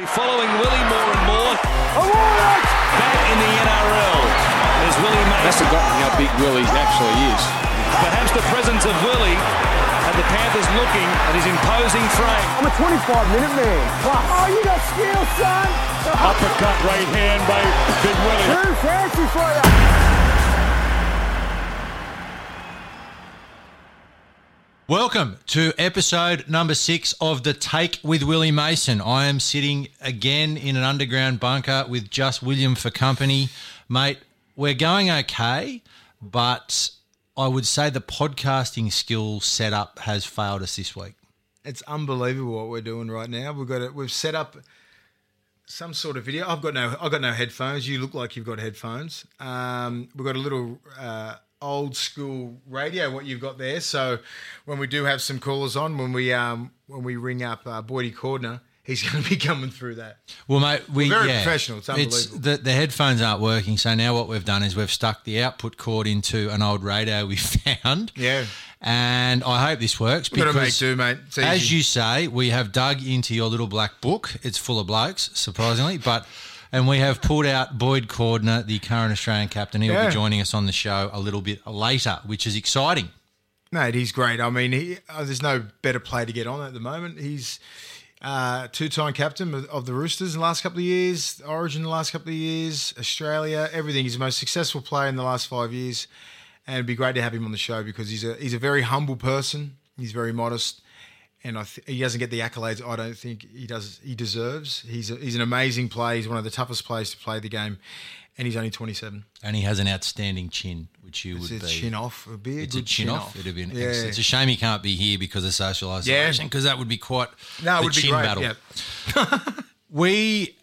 Following Willie more and more. Back in the NRL. There's Willie Must Mason. have forgotten how big Willie actually is. Perhaps the presence of Willie had the Panthers looking at his imposing frame. I'm a 25 minute man. Oh, you got skill, son. Uppercut right hand by Big Willie. Too fancy for you. Welcome to episode number six of The Take with Willie Mason. I am sitting again in an underground bunker with just William for company. Mate, we're going okay, but I would say the podcasting skill setup has failed us this week. It's unbelievable what we're doing right now. We've got it. We've set up some sort of video. I've got no. I've got no headphones. You look like you've got headphones. Um, we've got a little uh, old school radio. What you've got there. So when we do have some callers on, when we um, when we ring up uh, Boydie Cordner, he's going to be coming through that. Well, mate, we We're very yeah, professional. It's unbelievable. the, the headphones aren't working, so now what we've done is we've stuck the output cord into an old radio we found. Yeah. and I hope this works We've because, make do, mate. As you say, we have dug into your little black book. It's full of blokes, surprisingly, but. And we have pulled out Boyd Cordner, the current Australian captain. He'll Yeah. be joining us on the show a little bit later, which is exciting. Mate, he's great. I mean, he, uh, there's no better player to get on at the moment. He's uh, two-time captain of, of the Roosters in the last couple of years, Origin in the last couple of years, Australia, everything. He's the most successful player in the last five years, and it'd be great to have him on the show because he's a he's a very humble person. He's very modest, and I th- he doesn't get the accolades I don't think he does he deserves. He's a, he's an amazing player. He's one of the toughest players to play the game, and he's only 27. And he has an outstanding chin, which you It's would a be. chin off. It'd be a It's a good chin, off. It'd be an Yeah. excellent. It's a shame he can't be here because of social isolation, because that would be quite No, it would be chin great. battle. Yeah. We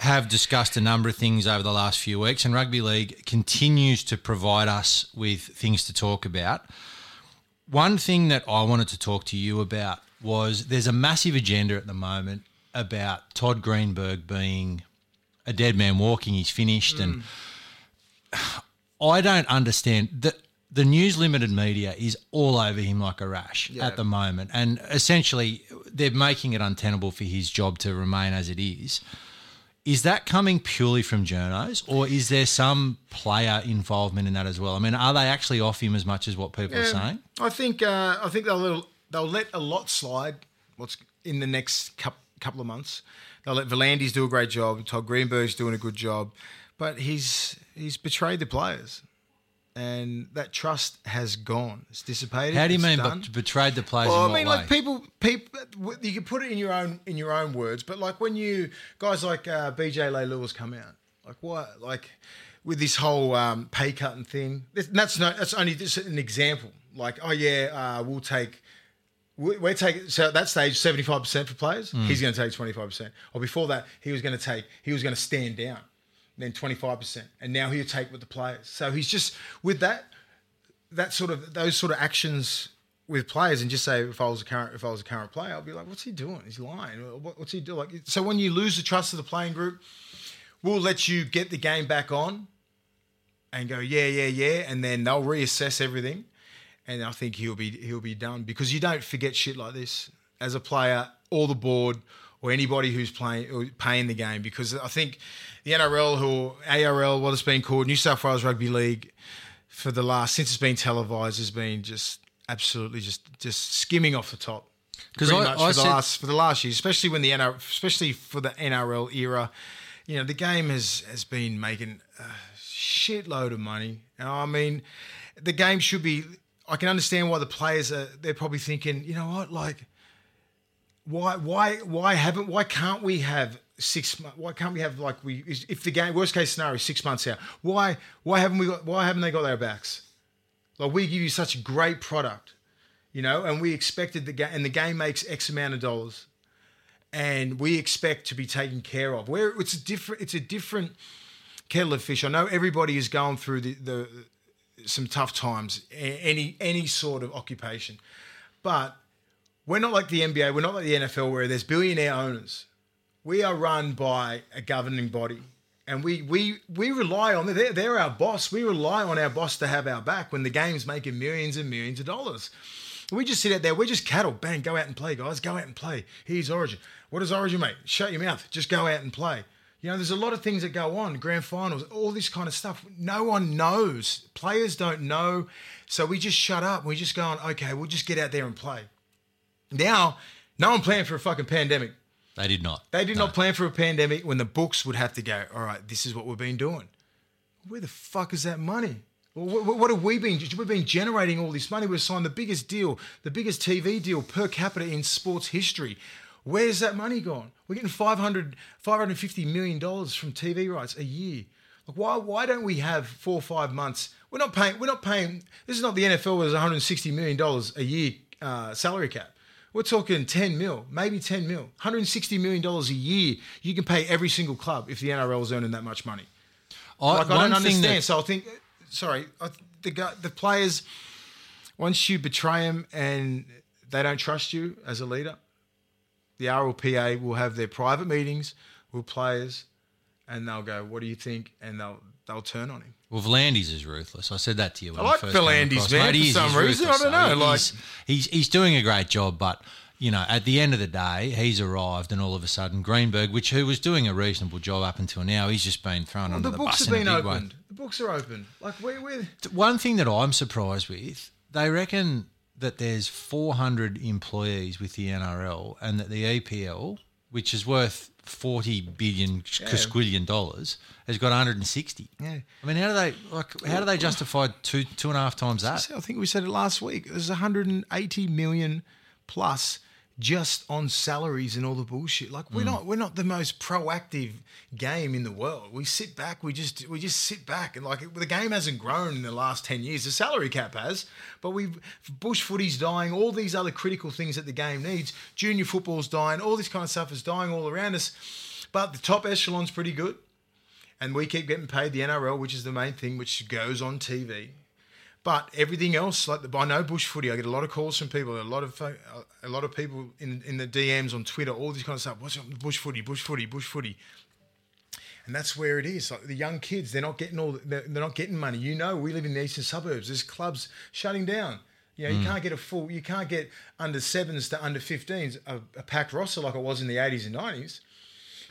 have discussed a number of things over the last few weeks, and rugby league continues to provide us with things to talk about. One thing that I wanted to talk to you about was there's a massive agenda at the moment about Todd Greenberg being a dead man walking. He's finished, and I don't understand that the News Limited media is all over him like a rash at the moment, and essentially they're making it untenable for his job to remain as it is. Is that coming purely from journos, or is there some player involvement in that as well? I mean, are they actually off him as much as what people are saying? I think uh, I think they'll they'll let a lot slide. What's in the next couple couple of months? They'll let V'landys do a great job. Todd Greenberg's doing a good job, but he's he's betrayed the players, and that trust has gone. It's dissipated. How do you mean done. betrayed the players? Well, I mean, like way? people, people, you can put it in your own in your own words, but like when you guys like uh, BJ Lewis come out, like what, like with this whole um, pay cut and thing. That's no, that's only just an example. Like, oh yeah, uh, we'll take. We- We're taking so at that stage seventy five percent for players. Hmm. He's going to take twenty five percent. Or before that, he was going to take. He was going to stand down, then twenty five percent, and now he'll take with the players. So he's just with that that sort of those sort of actions with players and just say if I was a current if I was a current player, I'd be like, what's he doing? He's lying. What, what's he doing? Like, so when you lose the trust of the playing group, we'll let you get the game back on and go, yeah, yeah, yeah, and then they'll reassess everything. And I think he'll be he'll be done because you don't forget shit like this as a player or the board or anybody who's playing or paying the game because I think the NRL or ARL, what it's been called, New South Wales Rugby League, for the last since it's been televised has been just absolutely just just skimming off the top because I- much I for the last for the last year, especially when the NRL, especially for the NRL era, you know the game has has been making a shitload of money. And I mean, the game should be. I can understand why the players are. They're probably thinking, you know what, like why why why haven't why can't we have six why can't we have like we if the game worst case scenario six months out why why haven't we got why haven't they got their backs? Like we give you such a great product you know and we expected the game and the game makes x amount of dollars and we expect to be taken care of. Where it's a different it's a different kettle of fish. I know everybody is going through the, the some tough times any any sort of occupation but we're not like the NBA. We're not like the NFL where there's billionaire owners. We are run by a governing body, and we we we rely on they're, they're our boss. We rely on our boss to have our back when the game's making millions and millions of dollars. We just sit out there. We're just cattle. Bang, go out and play, guys. Go out and play. Here's Origin. What does Origin make? Shut your mouth. Just go out and play. You know, there's a lot of things that go on, grand finals, all this kind of stuff. No one knows. Players don't know. So we just shut up. We just go on, okay, we'll just get out there and play. Now, no one planned for a fucking pandemic. They did not. They did No. not plan for a pandemic when the books would have to go, all right, this is what we've been doing. Where the fuck is that money? What, what have we been? We've been generating all this money. We've signed the biggest deal, the biggest TV deal per capita in sports history. Where's that money gone? We're getting 500, 550 million dollars from TV rights a year. Like why, why don't we have four or five months? We're not paying. We're not paying. This is not the NFL. Where there's 160 million dollars a year uh, salary cap. We're talking 10 mil, maybe 10 mil, 160 million dollars a year. You can pay every single club if the NRL is earning that much money. I, Like I don't understand. that- so I think, sorry, I, the the players, once you betray them and they don't trust you as a leader, the RLPA will have their private meetings with players, and they'll go, "What do you think?" and they'll they'll turn on him. Well, V'landys is ruthless. I said that to you. When I like first V'landys, man, Mate, for some reason. I don't know, like- he's, he's he's doing a great job, but you know, at the end of the day, he's arrived, and all of a sudden, Greenberg, which who was doing a reasonable job up until now, he's just been thrown under the the, books bus have in a been big way. opened. The books are open. Like we we One thing that I'm surprised with, they reckon that there's 400 employees with the NRL, and that the EPL, which is worth 40 billion quadrillion dollars, has got 160. Yeah. I mean, how do they like? How do they justify two two and a half times that? I think we said it last week. There's 180 million plus just on salaries and all the bullshit. Like we're mm. not we're not the most proactive game in the world. We sit back. We just we just sit back and like the game hasn't grown in the last 10 years. The salary cap has, but we've bush footy's dying. All these other critical things that the game needs. Junior football's dying. All this kind of stuff is dying all around us. But the top echelon's pretty good. And we keep getting paid the NRL, which is the main thing, which goes on TV. But everything else, like the, I know bush footy, I get a lot of calls from people, a lot of a lot of people in in the DMs on Twitter, all this kind of stuff. What's up bush footy, bush footy, bush footy? And that's where it is. Like the young kids, they're not getting all, they're, they're not getting money. You know, we live in the eastern suburbs. There's clubs shutting down. You know, you hmm. can't get a full, you can't get under sevens to under 15s a, a packed roster like it was in the 80s and 90s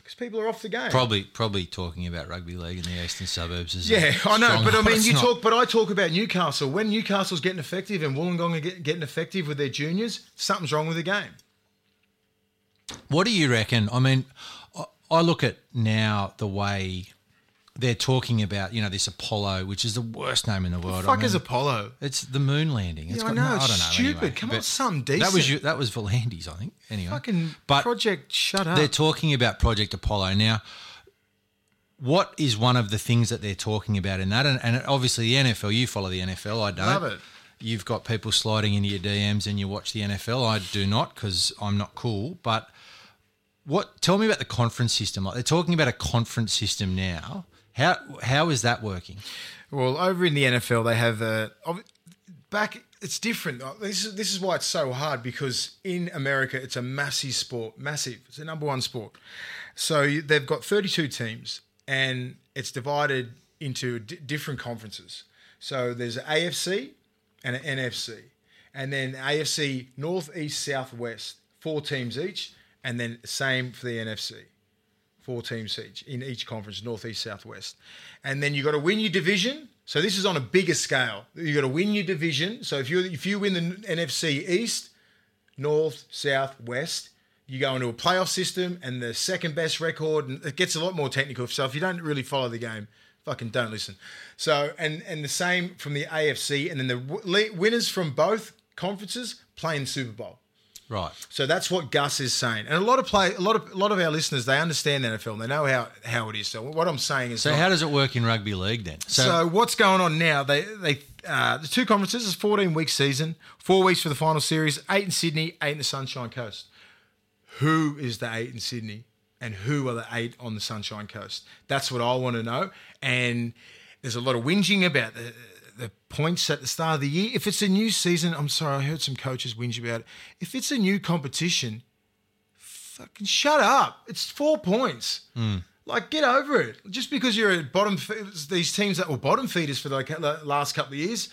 because people are off the game. Probably, probably talking about rugby league in the eastern suburbs. Is Yeah, I know, but I mean, you talk, but I talk about Newcastle. When Newcastle's getting effective and Wollongong are get, getting effective with their juniors, something's wrong with the game. What do you reckon? I mean, I- I look at now the way they're talking about, you know, this Apollo, which is the worst name in the world. I Fuck mean, is Apollo? It's the moon landing. It's Yeah, I know, no, I don't know. stupid. anyway. Come on, But something That was you. That was V'landys, I think. Anyway, Fucking but project. Shut up. they're talking about Project Apollo now. What is one of the things that they're talking about in that? And, and obviously, the NFL. You follow the NFL. I don't. Love it. You've got people sliding into your DMs and you watch the NFL. I do not because I'm not cool. But what? Tell me about the conference system. Like they're talking about a conference system now. How how is that working? Well, over in the NFL, they have ob- back. It's different. Uh, This is this is why it's so hard because in America, it's a massive sport. Massive. It's the number one sport. So they've got 32 teams, and it's divided into d- different conferences. So there's an AFC and an NFC, and then AFC North, East, South, West. Four teams each, and then same for the NFC four teams each in each conference, north, east, south, west. And then you got to win your division. So this is on a bigger scale. You got to win your division. So if you if you win the NFC East, north, south, west, you go into a playoff system, and the second best record. And it gets a lot more technical. So if you don't really follow the game, fucking don't listen. So and and the same from the AFC, and then the winners from both conferences play in Super Bowl. Right. So that's what Gus is saying, and a lot of play, a lot of a lot of our listeners, they understand the NFL, and they know how how it is. So what I'm saying is, So not- how does it work in rugby league then? so, what's going on now? They they uh, the two conferences is 14 week season, four weeks for the final series, eight in Sydney, eight in the Sunshine Coast. Who is the eight in Sydney, and who are the eight on the Sunshine Coast? That's what I want to know. And there's a lot of whinging about the points at the start of the year. If it's a new season, I'm sorry, I heard some coaches whinge about it. If it's a new competition, fucking shut up. It's four points. Hmm. Like, get over it. Just because you're a bottom, these teams that were bottom feeders for the last couple of years,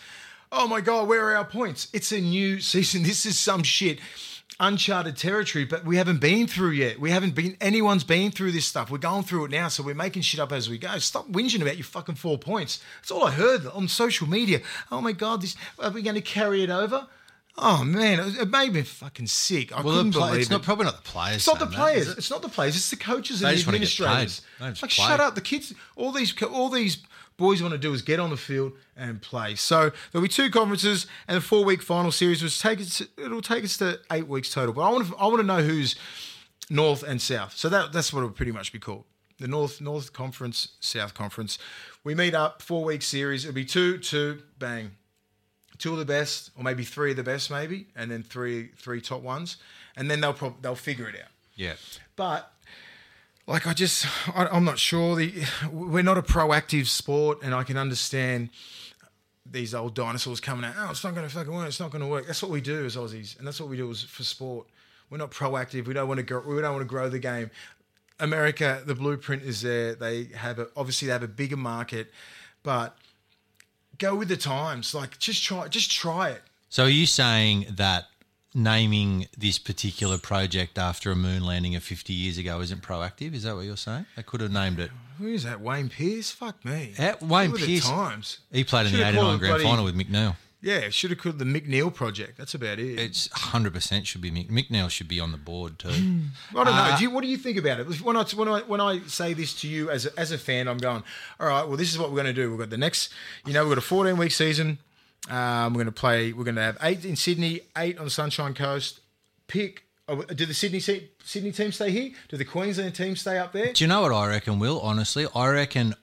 oh my god, where are our points? It's a new season. This is some shit. Uncharted territory, but we haven't been through yet. We haven't been, anyone's been through this stuff. We're going through it now, so we're making shit up as we go. Stop whinging about your fucking four points. That's all I heard on social media. Oh my God, this, are we going to carry it over? Oh man, it, made me fucking sick. I Well, couldn't play, believe it's it. not probably not the players. It's not the that, players. it? it's not the players. It's the coaches They and the just wanna get paid. administrators. Like, shut up. The kids, all these, all these boys want to do is get on the field and play. So there'll be two conferences and a four-week final series, which take us. It'll take us to eight weeks total. But I want to, I want to know who's north and south. So that that's what it would pretty much be called. The North North Conference, South Conference. We meet up four-week series. It'll be two, two, bang two of the best, or maybe three of the best, maybe, and then three three top ones, and then they'll prob- they'll figure it out. Yeah. But like I just I, I'm not sure. The we're not a proactive sport, and I can understand these old dinosaurs coming out. Oh, it's not going to fucking work. It's not going to work. That's what we do as Aussies, and that's what we do as for sport. We're not proactive. We don't want to grow. We don't want to grow the game. America, the blueprint is there. They have a, obviously they have a bigger market, but go with the times. Like just try, just try it. So are you saying that naming this particular project after a moon landing of 50 years ago isn't proactive? Is that what you're saying? They could have named it. Who is that? Wayne Pearce? Fuck me. At Wayne Pearce. times. He played in the Should've 89 grand bloody- final with McNeil. Yeah, should have called the McNeil Project. That's about it. It's 100% should be Mc- McNeil should be on the board too. I don't know. Uh, do you, what do you think about it? When I when I when I say this to you as a, as a fan, I'm going, all right. Well, this is what we're going to do. We've got the next, you know, we've got a 14 week season. Um, we're going to play. We're going to have eight in Sydney, eight on the Sunshine Coast. Pick. oh, Do the Sydney Sydney team stay here? Do the Queensland team stay up there? Do you know what I reckon, Will? Honestly, I reckon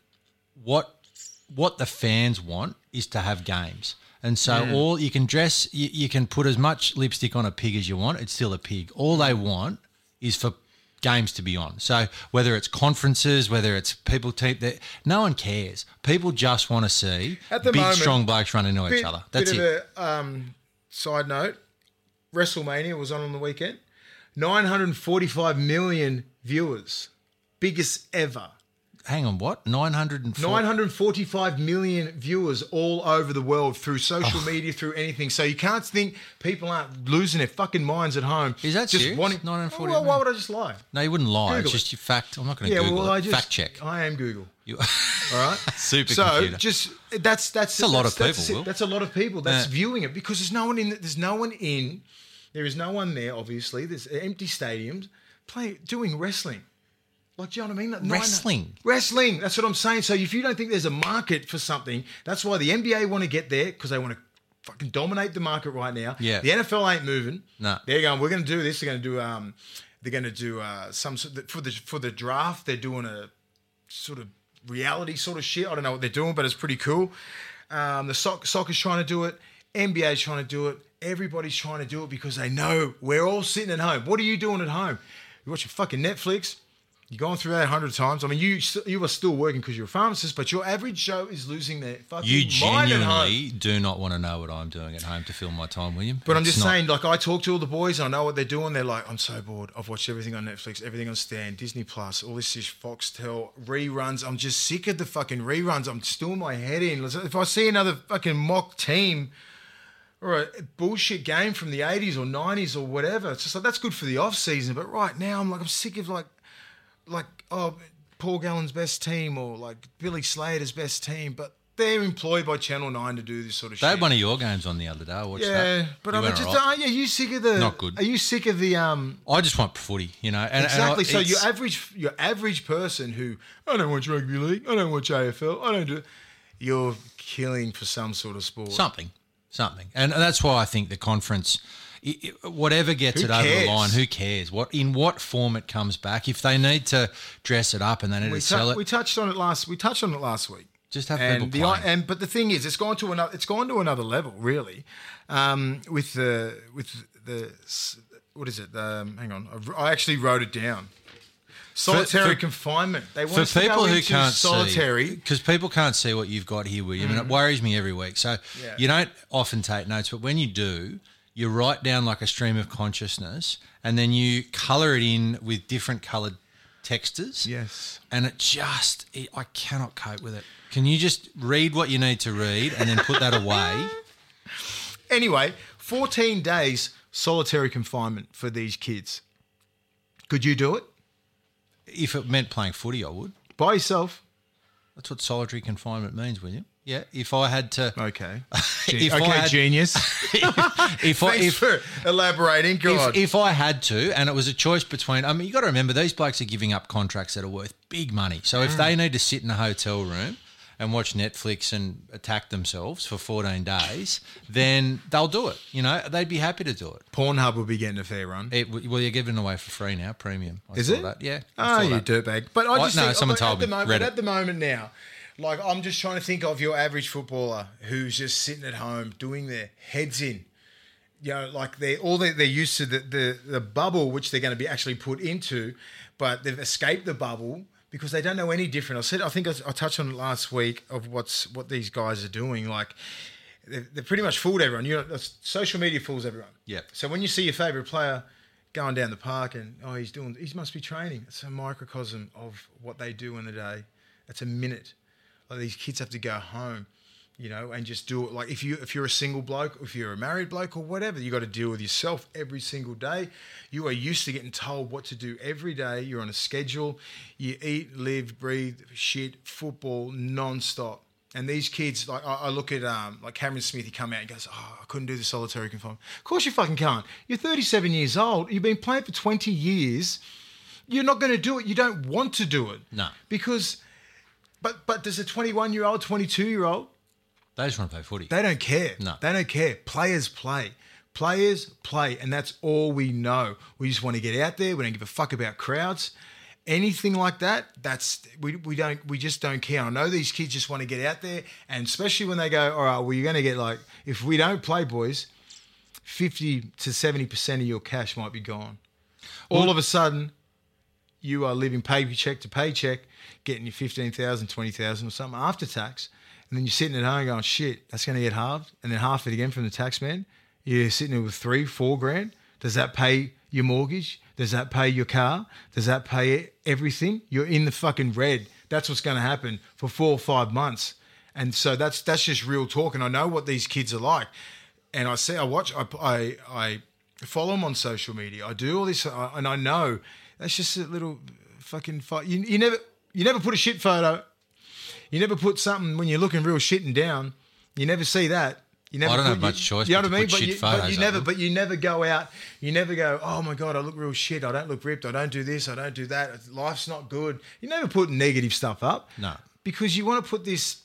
what what the fans want is to have games. And so all you can dress, you, you can put as much lipstick on a pig as you want. It's still a pig. All they want is for games to be on. So whether it's conferences, whether it's people team, that no one cares. People just want to see big, moment, strong blokes running into each other. That's bit it. of a um, side note. WrestleMania was on on the weekend. 945 million viewers, biggest ever. Hang on, what? Nine hundred and 945 million viewers all over the world through social oh. media, through anything. So you can't think people aren't losing their fucking minds at home. Is that just serious? wanting? 940 Well, why would I just lie? No, you wouldn't lie. Google it's just your fact. I'm not going to Yeah, Google well, it. I just fact check. I am Google. You, All right, Super So computer. just that's that's a lot of people. That's a lot of people that's Yeah. viewing it because there's no one in. There's no one in. There is no one there. Obviously, there's empty stadiums. Play doing wrestling. Like, do you know what I mean? Like, nine- Wrestling? wrestling. That's what I'm saying. So if you don't think there's a market for something, that's why the NBA want to get there because they want to fucking dominate the market right now. Yeah. The NFL ain't moving. No. They're going. We're going to do this. They're going to do. Um, they're going to do uh, some sort for the for the draft. They're doing a sort of reality sort of shit. I don't know what they're doing, but it's pretty cool. Um, the soc- soccer's trying to do it. NBA's trying to do it. Everybody's trying to do it because they know we're all sitting at home. What are you doing at home? You're watching fucking Netflix. You're going through that a hundred times. I mean, you you are still working because you're a pharmacist, but your average Joe is losing their fucking You mind at home. genuinely do not want to know what I'm doing at home to fill my time, William. But I'm just not- saying, like I talk to all the boys, and I know what they're doing. They're like, I'm so bored. I've watched everything on Netflix, everything on Stan, Disney Plus, all this is Foxtel reruns. I'm just sick of the fucking reruns. I'm still my head in. If I see another fucking mock team or a bullshit game from the 80s or 90s or whatever, it's just like that's good for the off season. But right now, I'm like, I'm sick of like, like oh, Paul Gallen's best team or like Billy Slater's best team, but. They're employed by Channel Nine to do this sort of They shit. They had one of your games on the other day. I watched Yeah, that. but I'm just, right. are you, are you sick of the? Not good. Are you sick of the um? I just want footy, you know. And, and I- Exactly. so your average, your average person who I don't watch rugby league, I don't watch AFL, I don't do. You're killing for some sort of sport. something, something, and that's why I think the conference, whatever gets Who it over the line, who cares? What in what form it comes back? If they need to dress it up and they need we, to tou- sell it, we touched on it last. We touched on it last week. just have and people the playing. and but the thing is, it's gone to another. It's gone to another level, really, um, with the with the what is it? Um, hang on, I actually wrote it down. Solitary for- confinement. They want for to people who can't solitary. because people can't see what you've got here, William, and it worries me every week. So Yeah. you don't often take notes, but when you do, you write down like a stream of consciousness, and then you color it in with different colored textures. Yes. and it just it, I cannot cope with it. Can you just read what you need to read and then put that away Anyway, 14 days solitary confinement for these kids. Could you do it If it meant playing footy, I would. by yourself? That's what solitary confinement means, William. Yeah. If I had to, Okay. If I okay, had- genius. if I Thanks if, for elaborating. God. if if I had to, and it was a choice between, I mean, you got to remember these blokes are giving up contracts that are worth big money. So Mm. if they need to sit in a hotel room and watch Netflix and attack themselves for 14 days, then they'll do it. You know, they'd be happy to do it. Pornhub will be getting a fair run. It, well, you're giving away for free now, premium. I Is it? That. Yeah. I Oh, you that. dirtbag. But I I- just no, think, someone told at the me. moment, Read it. at the moment now, like I'm just trying to think of your average footballer who's just sitting at home doing their heads in. You know, like they're all they, they're used to the, the the bubble which they're going to be actually put into, but they've escaped the bubble because they don't know any different. I said I think I, I touched on it last week of what's what these guys are doing. Like they've, they've pretty much fooled everyone. You know, social media fools everyone. Yeah. So when you see your favorite player going down the park and oh he's doing he must be training. It's a microcosm of what they do in the day. It's a minute. Like these kids have to go home, you know, and just do it. Like if you if you're a single bloke, if you're a married bloke or whatever, you got to deal with yourself every single day. You are used to getting told what to do every day. You're on a schedule. You eat, live, breathe, shit, football non-stop. And these kids, like I, I look at um, like Cameron Smith, he come out and goes, "Oh, I couldn't do the solitary confinement." Of course, you fucking can't. You're 37 years old. You've been playing for 20 years. You're not going to do it. You don't want to do it. No. Because, but but does a 21 year old, 22 year old? They just want to play footy. They don't care. No. They don't care. Players play. Players play, and that's all we know. We just want to get out there. We don't give a fuck about crowds. Anything like that, that's we, we don't we just don't care. I know these kids just want to get out there, and especially when they go, all right, well, you're going to get like if we don't play, boys, fifty to seventy percent of your cash might be gone. All of a sudden, you are living paycheck to paycheck, getting your 15,000, 20,000 or something after tax. And then you're sitting at home going, shit, that's going to get halved. And then half it again from the tax man. You're sitting there with three, four grand. Does that pay your mortgage? Does that pay your car? Does that pay everything? You're in the fucking red. That's what's going to happen for four or five months. And so that's that's just real talk. And I know what these kids are like. And I see, I watch, I, I, I follow them on social media. I do all this, and I know that's just a little fucking fight. You, you never, you never put a shit photo. You never put something when you're looking real shit and down. You never see that. You never I don't put- have you- much choice You know what I mean? But you, but you never, but you never go out. You never go. Oh my god, I look real shit. I don't look ripped. I don't do this. I don't do that. Life's not good. You never put negative stuff up. No. because you want to put this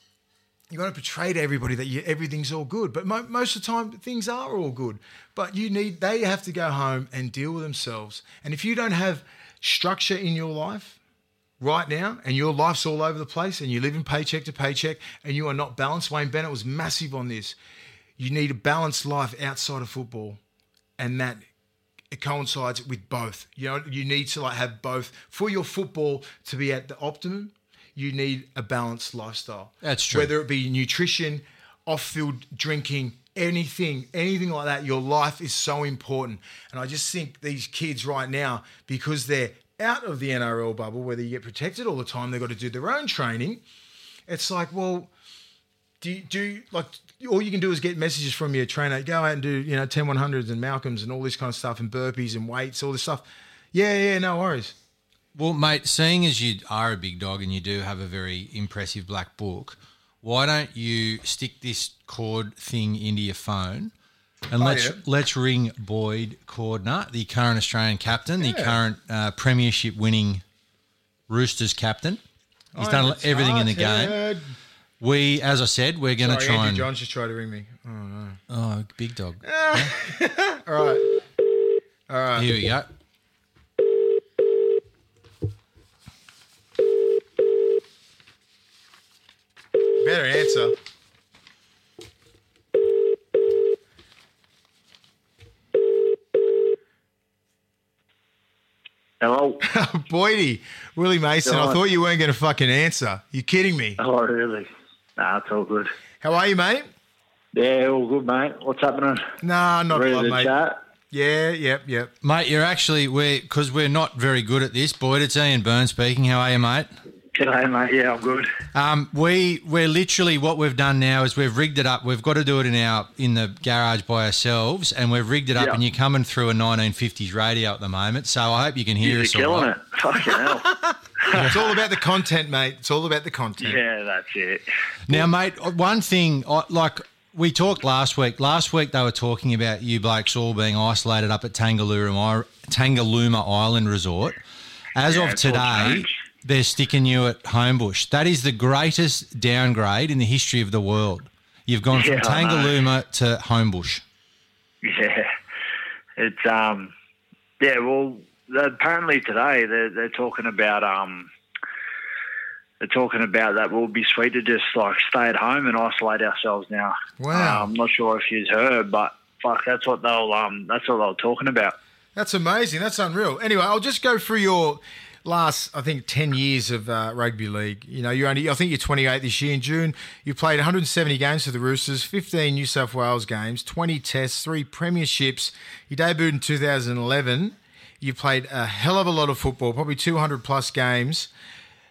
you want to portray to everybody that you, everything's all good, but mo- most of the time things are all good. But you need they have to go home and deal with themselves. And if you don't have structure in your life right now, and your life's all over the place, and you live in paycheck to paycheck, and you are not balanced, Wayne Bennett was massive on this. You need a balanced life outside of football, and that it coincides with both. You know, you need to like have both for your football to be at the optimum. You need a balanced lifestyle. That's true. Whether it be nutrition, off-field drinking, anything, anything like that, your life is so important. And I just think these kids right now, because they're out of the NRL bubble, where they get protected all the time, they've got to do their own training. It's like, well, do you, do like all you can do is get messages from your trainer. Go out and do you know 10 100s and Malcolms and all this kind of stuff and burpees and weights, all this stuff. Yeah, yeah, no worries. Well, mate, seeing as you are a big dog and you do have a very impressive black book, why don't you stick this cord thing into your phone and let's yeah. let's ring Boyd Cordner, the current Australian captain, the current uh, premiership winning Roosters captain. He's Oh, done everything in the game. We, as I said, we're going to try Andrew and John's just tried to ring me. Oh no! oh, big dog. All right, all right. Here we go. Better answer. Hello. Boydie, Willie Mason. I thought you weren't going to fucking answer. You kidding me? Oh, really? Nah, it's all good. How are you, mate? Yeah, all good, mate. What's happening? Nah, not a lot, to mate. chat? Yeah, yep, yep. Mate, you're actually we because we're not very good at this. Boyd, it's Ian Byrne speaking. How are you, mate? G'day, mate. Yeah, I'm good. Um, we we're literally what we've done now is we've rigged it up. We've got to do it in our in the garage by ourselves, and we've rigged it up. Yeah. And you're coming through a 1950s radio at the moment, so I hope you can hear You're us. all killing right. it. Fucking hell. It's all about the content, mate. It's all about the content. yeah, that's it. Now, mate, one thing I- like we talked last week. Last week they were talking about you blokes all being isolated up at Tangalooma, Tangalooma Island Resort. As Yeah, of today, changed. They're sticking you at Homebush. That is the greatest downgrade in the history of the world. You've gone from Yeah, I know. To Homebush. Yeah, it's um, yeah. Well, apparently today they're they're talking about um, they're talking about that we'll be sweet to just like stay at home and isolate ourselves now. Wow. Uh, I'm not sure if you've heard, but fuck, that's what they'll um, that's what they're talking about. That's amazing. That's unreal. Anyway, I'll just go through your last, I think, 10 years of uh, rugby league. You know, you're only, I think you're 28 this year in June. You played 170 games for the Roosters, 15 New South Wales games, 20 tests, three premierships. You debuted in 2011. You played a hell of a lot of football, probably 200 plus games.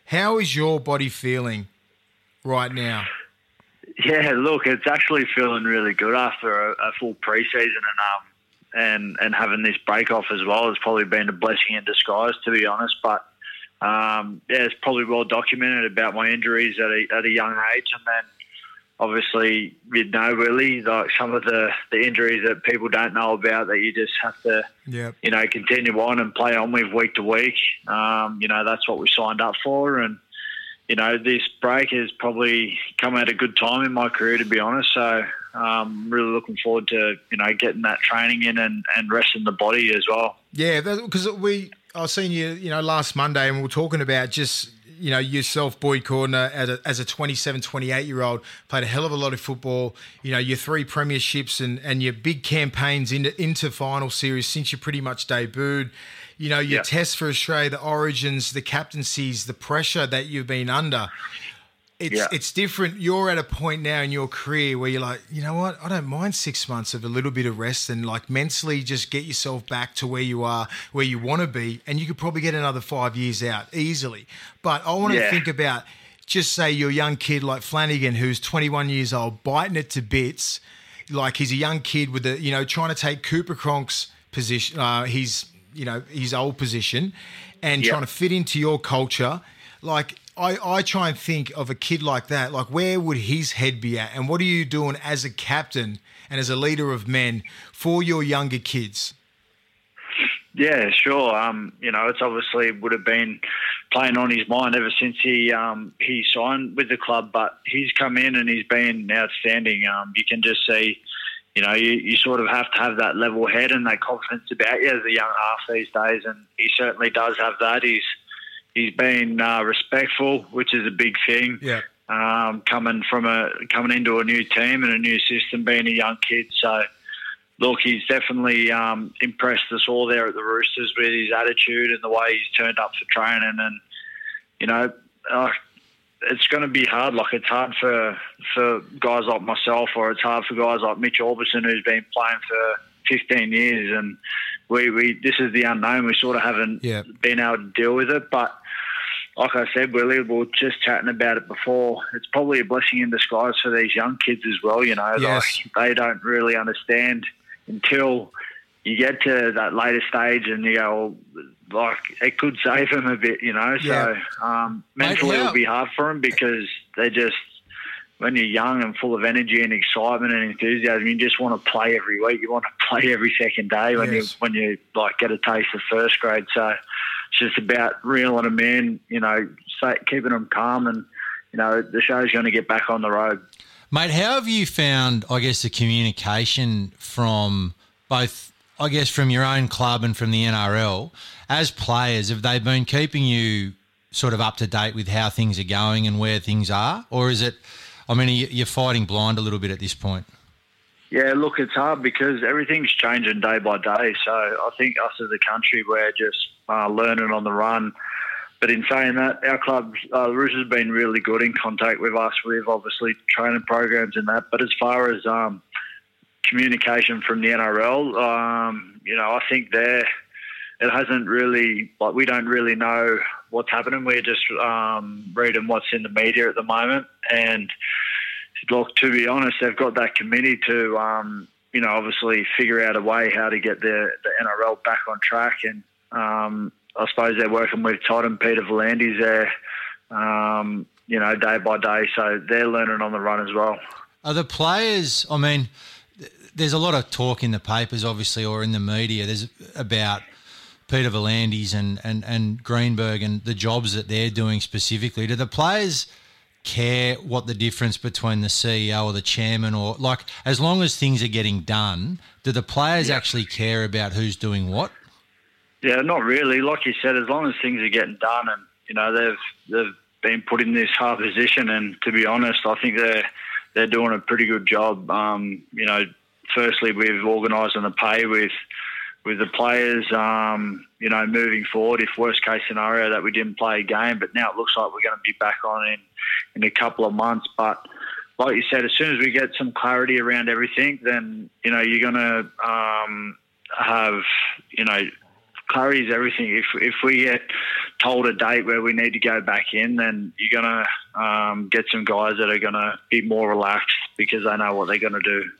How is your body feeling right now? Yeah, look, it's actually feeling really good after a, a full preseason and um and and having this break off as well has probably been a blessing in disguise, to be honest. But um, yeah, it's probably well documented about my injuries at a at a young age, and then obviously you know really like some of the the injuries that people don't know about that you just have to Yeah. you know, continue on and play on with week to week. Um, you know, that's what we signed up for. And, you know, this break has probably come at a good time in my career, to be honest. So, um, really looking forward to, you know, getting that training in and, and resting the body as well. Yeah, because we I seeing you, you know, last Monday, and we were talking about just you know yourself, Boyd Cordner, as a, as a 27, 28 year old, played a hell of a lot of football. You know, your three premierships and and your big campaigns into into final series since you pretty much debuted. You know, your Yeah. tests for Australia, the origins, the captaincies, the pressure that you've been under. It's Yeah. it's different. You're at a point now in your career where you're like, you know what? I don't mind six months of a little bit of rest and like mentally just get yourself back to where you are, where you want to be, and you could probably get another five years out easily. But I want to Yeah. think about just say you're young kid like Flanagan who's 21 years old, biting it to bits. Like he's a young kid with a you know trying to take Cooper Cronk's position, uh, his you know his old position, and Yeah. trying to fit into your culture. Like I, I try and think of a kid like that. Like where would his head be at, and what are you doing as a captain and as a leader of men for your younger kids? Yeah, sure. Um, you know, it's obviously would have been playing on his mind ever since he um, he signed with the club. But he's come in and he's been outstanding. Um, you can just see, you know, you, you sort of have to have that level head and that confidence about you as a young half these days, and he certainly does have that. He's he's been uh, respectful, which is a big thing. Yeah. Um, coming from a coming into a new team and a new system, being a young kid, so look, he's definitely um, impressed us all there at the Roosters with his attitude and the way he's turned up for training. And you know, uh, it's going to be hard. Like it's hard for for guys like myself, or it's hard for guys like Mitch Aubusson, who's been playing for 15 years, and we, we this is the unknown. We sort of haven't Yeah. been able to deal with it, but. Like I said, Willie, we were just chatting about it before. It's probably a blessing in disguise for these young kids as well. You know, Yes. like they don't really understand until you get to that later stage and you go, well, like it could save them a bit, you know. Yeah. So um, mentally it'll be hard for them because they just when you're young and full of energy and excitement and enthusiasm, you just want to play every week. You want to play every second day when Yes. you when you like get a taste of first grade. So it's just about reeling them in, you know, keeping them calm, and you know the show's going to get back on the road. Mate, how have you found, I guess, the communication from both, I guess, from your own club and from the NRL as players? Have they been keeping you sort of up to date with how things are going and where things are? Or is it, I mean, you- you're fighting blind a little bit at this point? Yeah, look, it's hard because everything's changing day by day. So I think us as a country, we're just uh, learning on the run. But in saying that, our club, uh, Roosters, have been really good in contact with us. We've obviously training programs and that. But as far as um, communication from the NRL, um, you know, I think there it hasn't really like we don't really know what's happening. We're just um, reading what's in the media at the moment, and look, to be honest, they've got that committee to, um, you know, obviously figure out a way how to get the, the NRL back on track. And um, I suppose they're working with Todd and Peter V'landys there, um, you know, day by day. So they're learning on the run as well. Are the players? I mean, there's a lot of talk in the papers, obviously, or in the media. There's about Peter V'landys and, and, and Greenberg and the jobs that they're doing specifically. Do the players care what the difference between the CEO or the chairman or like as long as things are getting done, do the players actually care about who's doing what? Yeah, not really. Like you said, as long as things are getting done, and you know they've they've been put in this hard position, and to be honest, I think they're they're doing a pretty good job. Um, you know, firstly, we've organising the pay with with the players. Um, you know, moving forward, if worst case scenario that we didn't play a game, but now it looks like we're going to be back on in in a couple of months. But like you said, as soon as we get some clarity around everything, then you know you're going to um, have you know clarity is everything. If if we get told a date where we need to go back in, then you're going to um, get some guys that are going to be more relaxed because they know what they're going to do.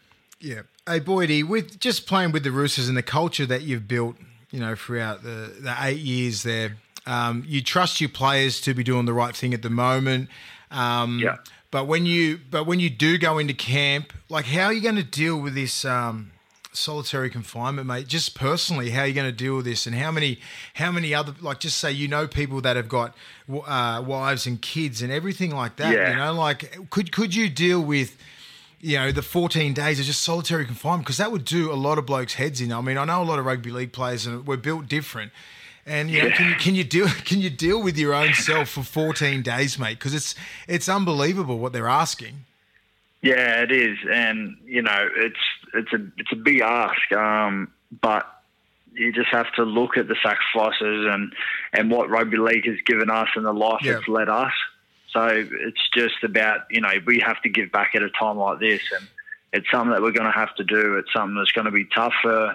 Yeah. Hey, Boydie, with just playing with the Roosters and the culture that you've built, you know, throughout the, the eight years there, um, you trust your players to be doing the right thing at the moment. Um, Yeah. But when you but when you do go into camp, like how are you going to deal with this um, solitary confinement, mate? Just personally, how are you going to deal with this, and how many how many other like just say you know people that have got uh, wives and kids and everything like that. Yeah. You know, like could could you deal with you know, the 14 days of just solitary confinement because that would do a lot of blokes' heads in. I mean, I know a lot of rugby league players and we're built different. And you know, can you can you deal can you deal with your own self for 14 days, mate? Because it's it's unbelievable what they're asking. Yeah, it is, and you know, it's it's a it's a big ask, um, but you just have to look at the sacrifices and and what rugby league has given us and the life Yeah. it's led us. So it's just about you know we have to give back at a time like this, and it's something that we're going to have to do. It's something that's going to be tough for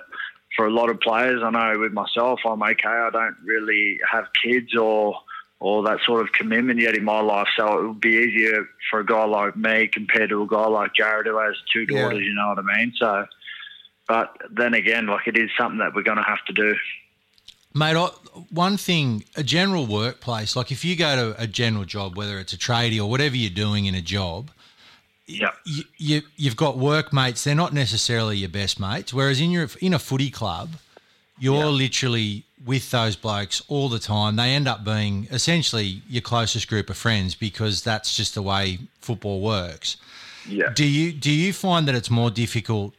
for a lot of players. I know with myself, I'm okay. I don't really have kids or or that sort of commitment yet in my life, so it would be easier for a guy like me compared to a guy like Jared who has two Yeah. daughters. You know what I mean? So, but then again, like it is something that we're going to have to do. Mate, I, one thing, a general workplace, like if you go to a general job, whether it's a tradie or whatever you're doing in a job, Yeah, you, you you've got workmates. They're not necessarily your best mates. Whereas in your in a footy club, you're literally with those blokes all the time. They end up being essentially your closest group of friends because that's just the way football works. yeah. Do you do you find that it's more difficult?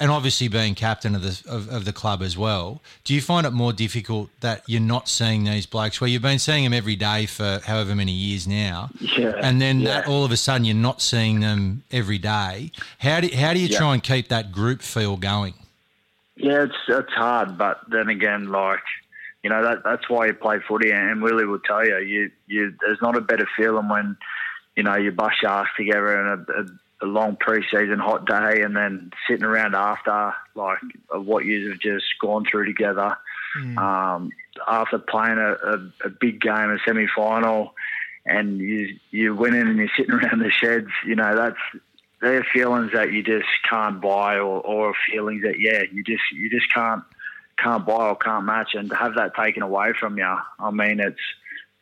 And obviously, being captain of the of, of the club as well, do you find it more difficult that you're not seeing these blokes where you've been seeing them every day for however many years now, Yeah, and then yeah. that all of a sudden you're not seeing them every day? How do how do you Yeah. try and keep that group feel going? Yeah, it's it's hard, but then again, like you know, that that's why you play footy. And Willie will tell you, you you there's not a better feeling when you know you bust your ass together and a, a, a long pre-season hot day, and then sitting around after, like what you have just gone through together. Um, after playing a, a, a big game, a semi-final, and you you win in and you're sitting around the sheds, you know that's they're feelings that you just can't buy, or, or feelings that yeah, you just you just can't can't buy or can't match, and to have that taken away from you, I mean, it's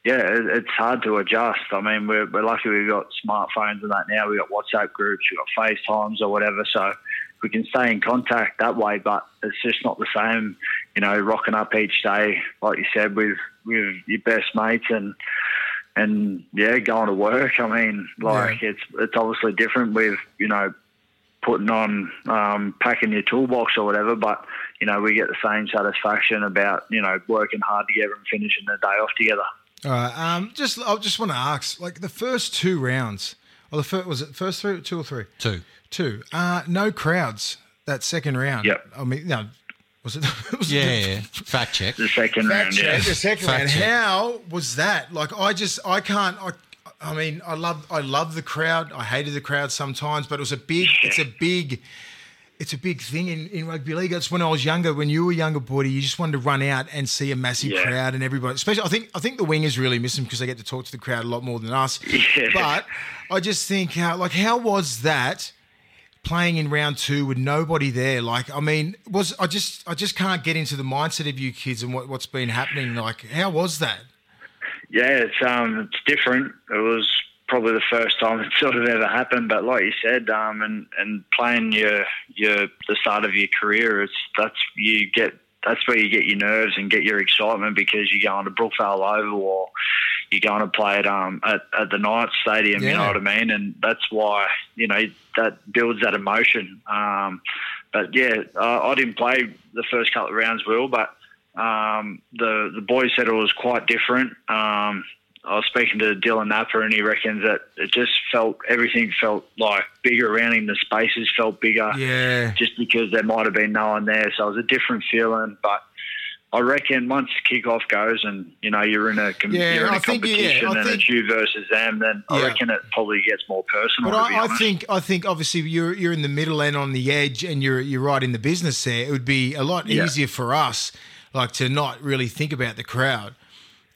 yeah, it, it's hard to adjust. I mean, we're, we're lucky we've got smartphones and that now. We've got WhatsApp groups, we've got FaceTimes or whatever, so we can stay in contact that way. But it's just not the same, you know, rocking up each day, like you said, with with your best mates and and yeah, going to work. I mean, like it's it's obviously different with you know putting on um, packing your toolbox or whatever, but you know we get the same satisfaction about you know working hard together and finishing the day off together. All right. Um, just I just want to ask, like the first two rounds, or the first was it first three, two or three? Two. Two. Uh, no crowds that second round. Yep. I mean, no, was it? was Yeah, it yeah, yeah. fact check. The second Fact round, yeah. check, the second Fact round. check. How was that? Like, I just, I can't. I, I mean, I love, I love the crowd. I hated the crowd sometimes, but it was a big. It's a big. It's a big thing in, in rugby league. That's when I was younger. When you were younger, boy, you just wanted to run out and see a massive Yeah. crowd and everybody. Especially, I think I think the wingers really miss them because they get to talk to the crowd a lot more than us. Yeah. But I just think, how, like, how was that? Playing in round two with nobody there, like I mean, was I just I just can't get into the mindset of you kids and what, what's been happening. Like, how was that? Yeah, it's um, it's different. It was probably the first time it sort of ever happened. But like you said, um, and and playing your your the start of your career, it's that's you get that's where you get your nerves and get your excitement because you're going to Brookvale Oval or you're going to play at um at, at the Knights Stadium. You know what I mean? And that's why you know that builds that emotion. Um, but yeah, uh, I didn't play the first couple of rounds, Will, but um, the the boys said it was quite different. Um, I was speaking to Dylan Napa, and he reckons that it just felt everything felt like bigger around him. The spaces felt bigger, Yeah, just because there might have been no one there. So it was a different feeling. But I reckon once kickoff goes, and you know you're in a com- Yeah, you're in a think, yeah, competition, and think- it's you versus them, then I reckon it probably gets more personal. But I, I think I think obviously you're you're in the middle and on the edge, and you're you're right in the business there. It would be a lot easier for us, like to not really think about the crowd.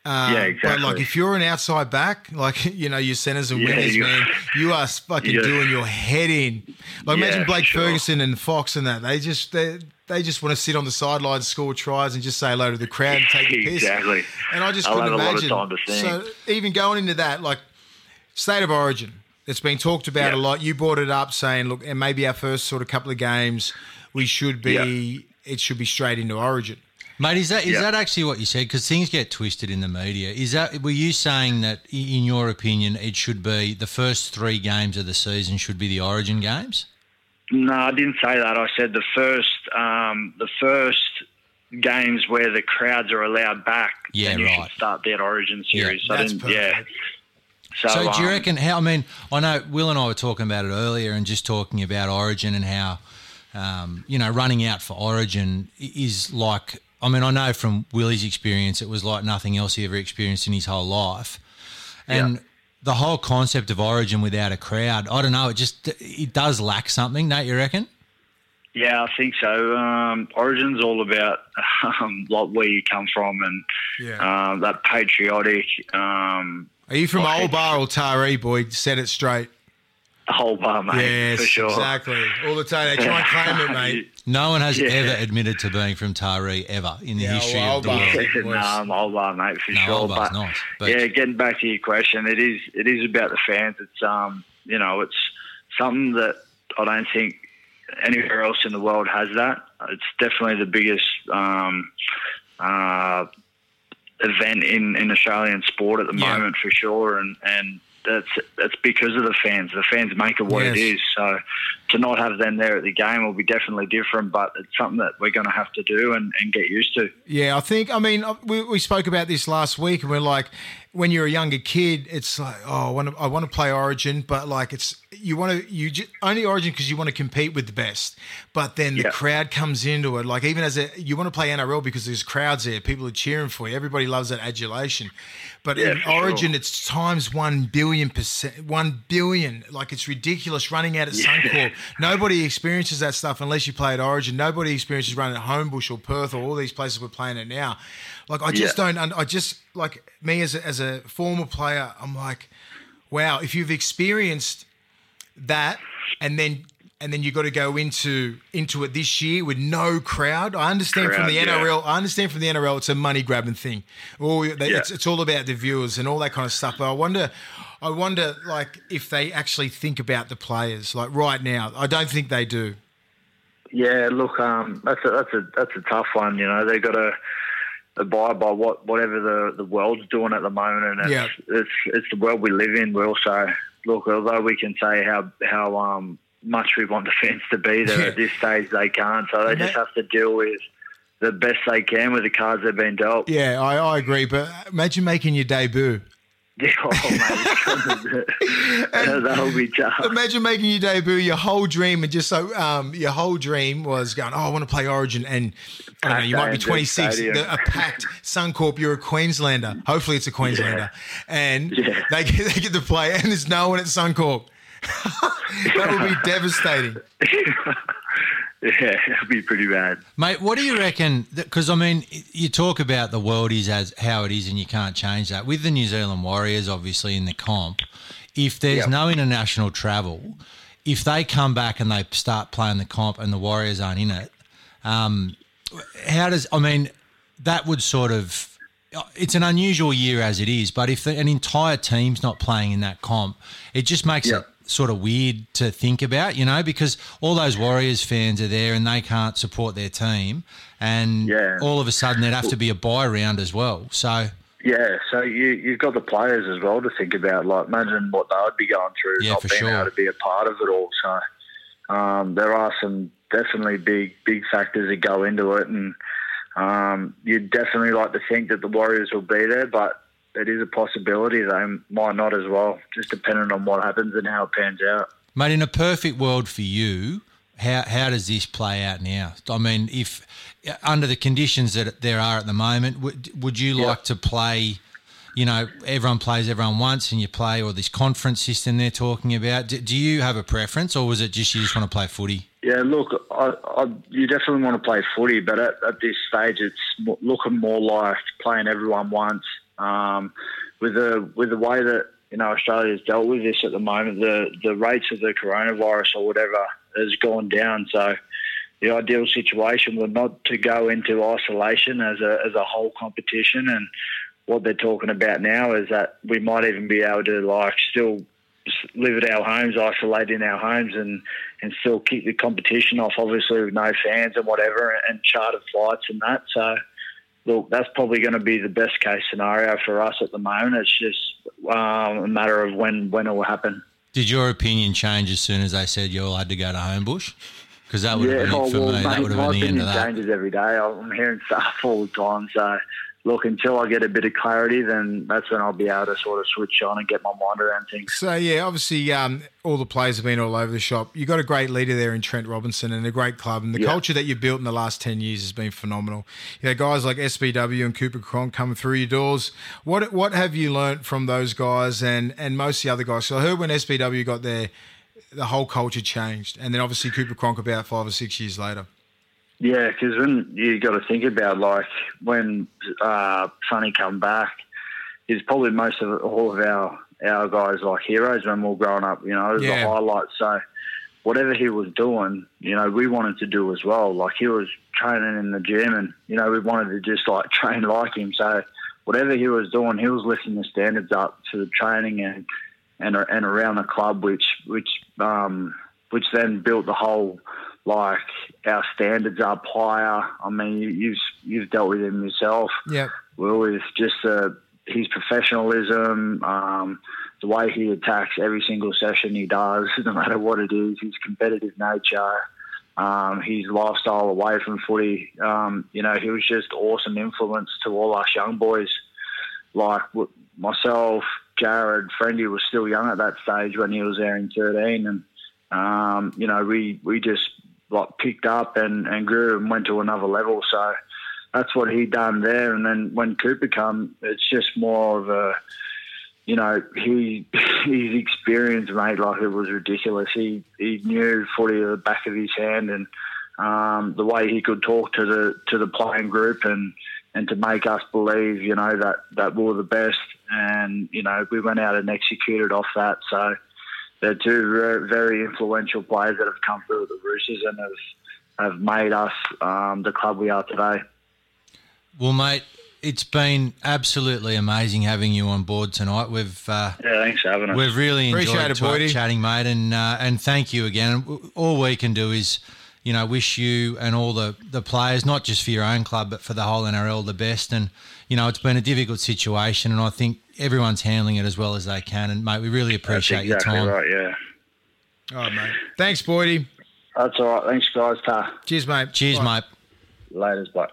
Um, Yeah, But like if you're an outside back, like you know your centers and Yeah, wingers, you- man, you are fucking Yeah. doing your head in. Like Yeah, imagine Blake sure. Ferguson and Fox and that. They just they they just want to sit on the sidelines, score tries, and just say hello to the crowd and take a piss. Exactly. And I just I'll couldn't have a lot of imagine. So even going into that, like state of origin, it's been talked about a lot. You brought it up, saying, look, and maybe our first sort of couple of games, we should be. It should be straight into origin. Mate, is that is Yeah. that actually what you said? Because things get twisted in the media. Is that were you saying that, in your opinion, it should be the first three games of the season should be the Origin games? No, I didn't say that. I said the first, um, the first games where the crowds are allowed back. Yeah, then you right. should start that Origin series. so I that's didn't, yeah. So, So, do you um, reckon how? I mean, I know Will and I were talking about it earlier, and just talking about Origin and how, um, you know, running out for Origin is like. I mean, I know from Willie's experience, it was like nothing else he ever experienced in his whole life, and. Yeah. The whole concept of Origin without a crowd, I don't know. It just it does lack something, don't you reckon? Yeah, I think so. Um, Origin's all about um, like where you come from and Yeah. um, that patriotic um, Are you from Like- Old Bar or Taree, boy? Set it straight. Whole bar, mate. Yes, for sure. exactly. All the time they try and claim it, mate. No one has Yeah. ever admitted to being from Taree ever in the Yeah, history well, of the world. Yeah, no, I'm old bar, mate, for No, sure. Old Bar's but, nice, but- yeah, getting back to your question, it is it is about the fans. It's um, you know, it's something that I don't think anywhere else in the world has that. It's definitely the biggest um, uh, event in, in Australian sport at the Yeah. moment for sure, and and that's that's because of the fans. The fans make it what it Yes. is. So to not have them there at the game will be definitely different, but it's something that we're going to have to do and, and get used to. Yeah, I think. I mean, uh, we, we spoke about this last week, and we're like, when you're a younger kid, it's like, oh, I want to, I want to play Origin, but like, it's you want to, you ju- only Origin because you want to compete with the best. But then the Yeah. crowd comes into it. Like, even as a, you want to play NRL because there's crowds there, people are cheering for you. Everybody loves that adulation. But Yeah, in Origin, sure. it's times one billion percent, one billion. Like, it's ridiculous running out at Suncorp. Nobody experiences that stuff unless you play at Origin. Nobody experiences running at Homebush or Perth or all these places we're playing at now. Like I just Yeah. don't. I just like me as a, as a former player. I'm like, wow. If you've experienced that, and then and then you got to go into into it this year with no crowd. I understand from Crowd, the yeah. NRL. I understand from the NRL. It's a money grabbing thing. They, Yeah. it's, it's all about the viewers and all that kind of stuff. But I wonder. I wonder, like, if they actually think about the players, like right now. I don't think they do. Yeah, look, um, that's a that's a that's a tough one. You know, they've got to abide by what whatever the, the world's doing at the moment, and it's, Yeah. it's it's the world we live in. We also look, although we can say how how um much we want the fans to be there Yeah. at this stage, they can't. So they just have to deal with the best they can with the cards they've been dealt. Yeah, I, I agree. But imagine making your debut. Yeah, oh, mate, that'll be tough. Imagine making your debut, your whole dream, and just so um, your whole dream was going. Oh, I want to play Origin, and I don't know. You might be twenty six. stadium. A packed Suncorp. You're a Queenslander. Hopefully, it's a Queenslander, and Yeah. they get, they get to play, and there's no one at Suncorp. that would be devastating. yeah, it'd be pretty bad. Mate, what do you reckon? Because I mean, you talk about the world is as how it is, and you can't change that. With the New Zealand Warriors, obviously in the comp, if there's Yep. no international travel, if they come back and they start playing the comp and the Warriors aren't in it, um, how does? I mean, that would sort of. It's an unusual year as it is, but if the, an entire team's not playing in that comp, it just makes Yep. it sort of weird to think about, you know, because all those Warriors fans are there and they can't support their team, and Yeah. all of a sudden there'd have to be a buy round as well. So Yeah, so you you've got the players as well to think about. Like, imagine what they would be going through, Yeah, not being sure. able to be a part of it all. So um, there are some definitely big big factors that go into it, and um, you'd definitely like to think that the Warriors will be there, but it is a possibility they might not as well, just depending on what happens and how it pans out. Mate, in a perfect world for you, how how does this play out now? I mean, if under the conditions that there are at the moment, would would you like to play? You know, everyone plays everyone once, and you play, or this conference system they're talking about. Do, do you have a preference, or was it just you just want to play footy? Yeah, look, I, I, you definitely want to play footy, but at, at this stage, it's looking more like playing everyone once. Um, with the with the way that you know Australia's dealt with this at the moment, the the rates of the coronavirus or whatever has gone down. So the ideal situation would not to go into isolation as a as a whole competition. And what they're talking about now is that we might even be able to like still live at our homes, isolate in our homes, and and still keep the competition off. Obviously, with no fans and whatever, and chartered flights and that. So, look, that's probably going to be the best case scenario for us at the moment. It's just um, a matter of when when it will happen. Did your opinion change as soon as they said you all had to go to Homebush? Because that would have been oh, it for well, me. that would have been the end of that. changes every day. I'm hearing stuff all the time. So, look, until I get a bit of clarity, then that's when I'll be able to sort of switch on and get my mind around things. So yeah, obviously, um, all the players have been all over the shop. You got a great leader there in Trent Robinson and a great club, and the Yeah. culture that you've built in the last ten years has been phenomenal. You know, guys like SBW and Cooper Cronk coming through your doors. What what have you learnt from those guys and and most of the other guys? So I heard when SBW got there, the whole culture changed, and then obviously Cooper Cronk about five or six years later. Yeah, because when you got to think about like when uh, Sonny come back, he's probably most of all of our our guys like heroes when we were growing up. You know, it was Yeah. the highlights. So whatever he was doing, you know, we wanted to do as well. Like he was training in the gym, and you know, we wanted to just like train like him. So whatever he was doing, he was lifting the standards up to the training and and and around the club, which which um, which then built the whole like our standards up higher. I mean, you, you've you've dealt with him yourself. Yeah, Well, with just uh, his professionalism, um, the way he attacks every single session he does, no matter what it is, his competitive nature, um, his lifestyle away from footy. Um, you know, he was just awesome influence to all us young boys. Like myself, Jared, Friendy was still young at that stage when he was there in 13, and um, you know, we we just like picked up and, and grew and went to another level. So that's what he done there. And then when Cooper come, it's just more of a, you know, he his experience, mate, like it was ridiculous. He he knew footy at the back of his hand, and um, the way he could talk to the to the playing group and and to make us believe, you know, that that we were the best. And you know, we went out and executed off that. So they're two very, very influential players that have come through the Roosters and have have made us um, the club we are today. Well, mate, it's been absolutely amazing having you on board tonight. We've uh, Yeah, thanks for having us. We've really enjoyed it, t- Boydie. chatting, mate, and uh, and thank you again. All we can do is, you know, wish you and all the, the players, not just for your own club, but for the whole NRL, the best. And you know, it's been a difficult situation, and I think everyone's handling it as well as they can. And mate, we really That's appreciate exactly your time. right. Yeah, all right, mate. Thanks, Boydie. that's all right. Thanks, guys. Ta. Cheers, mate. Cheers, Bye. mate. Later's, bye.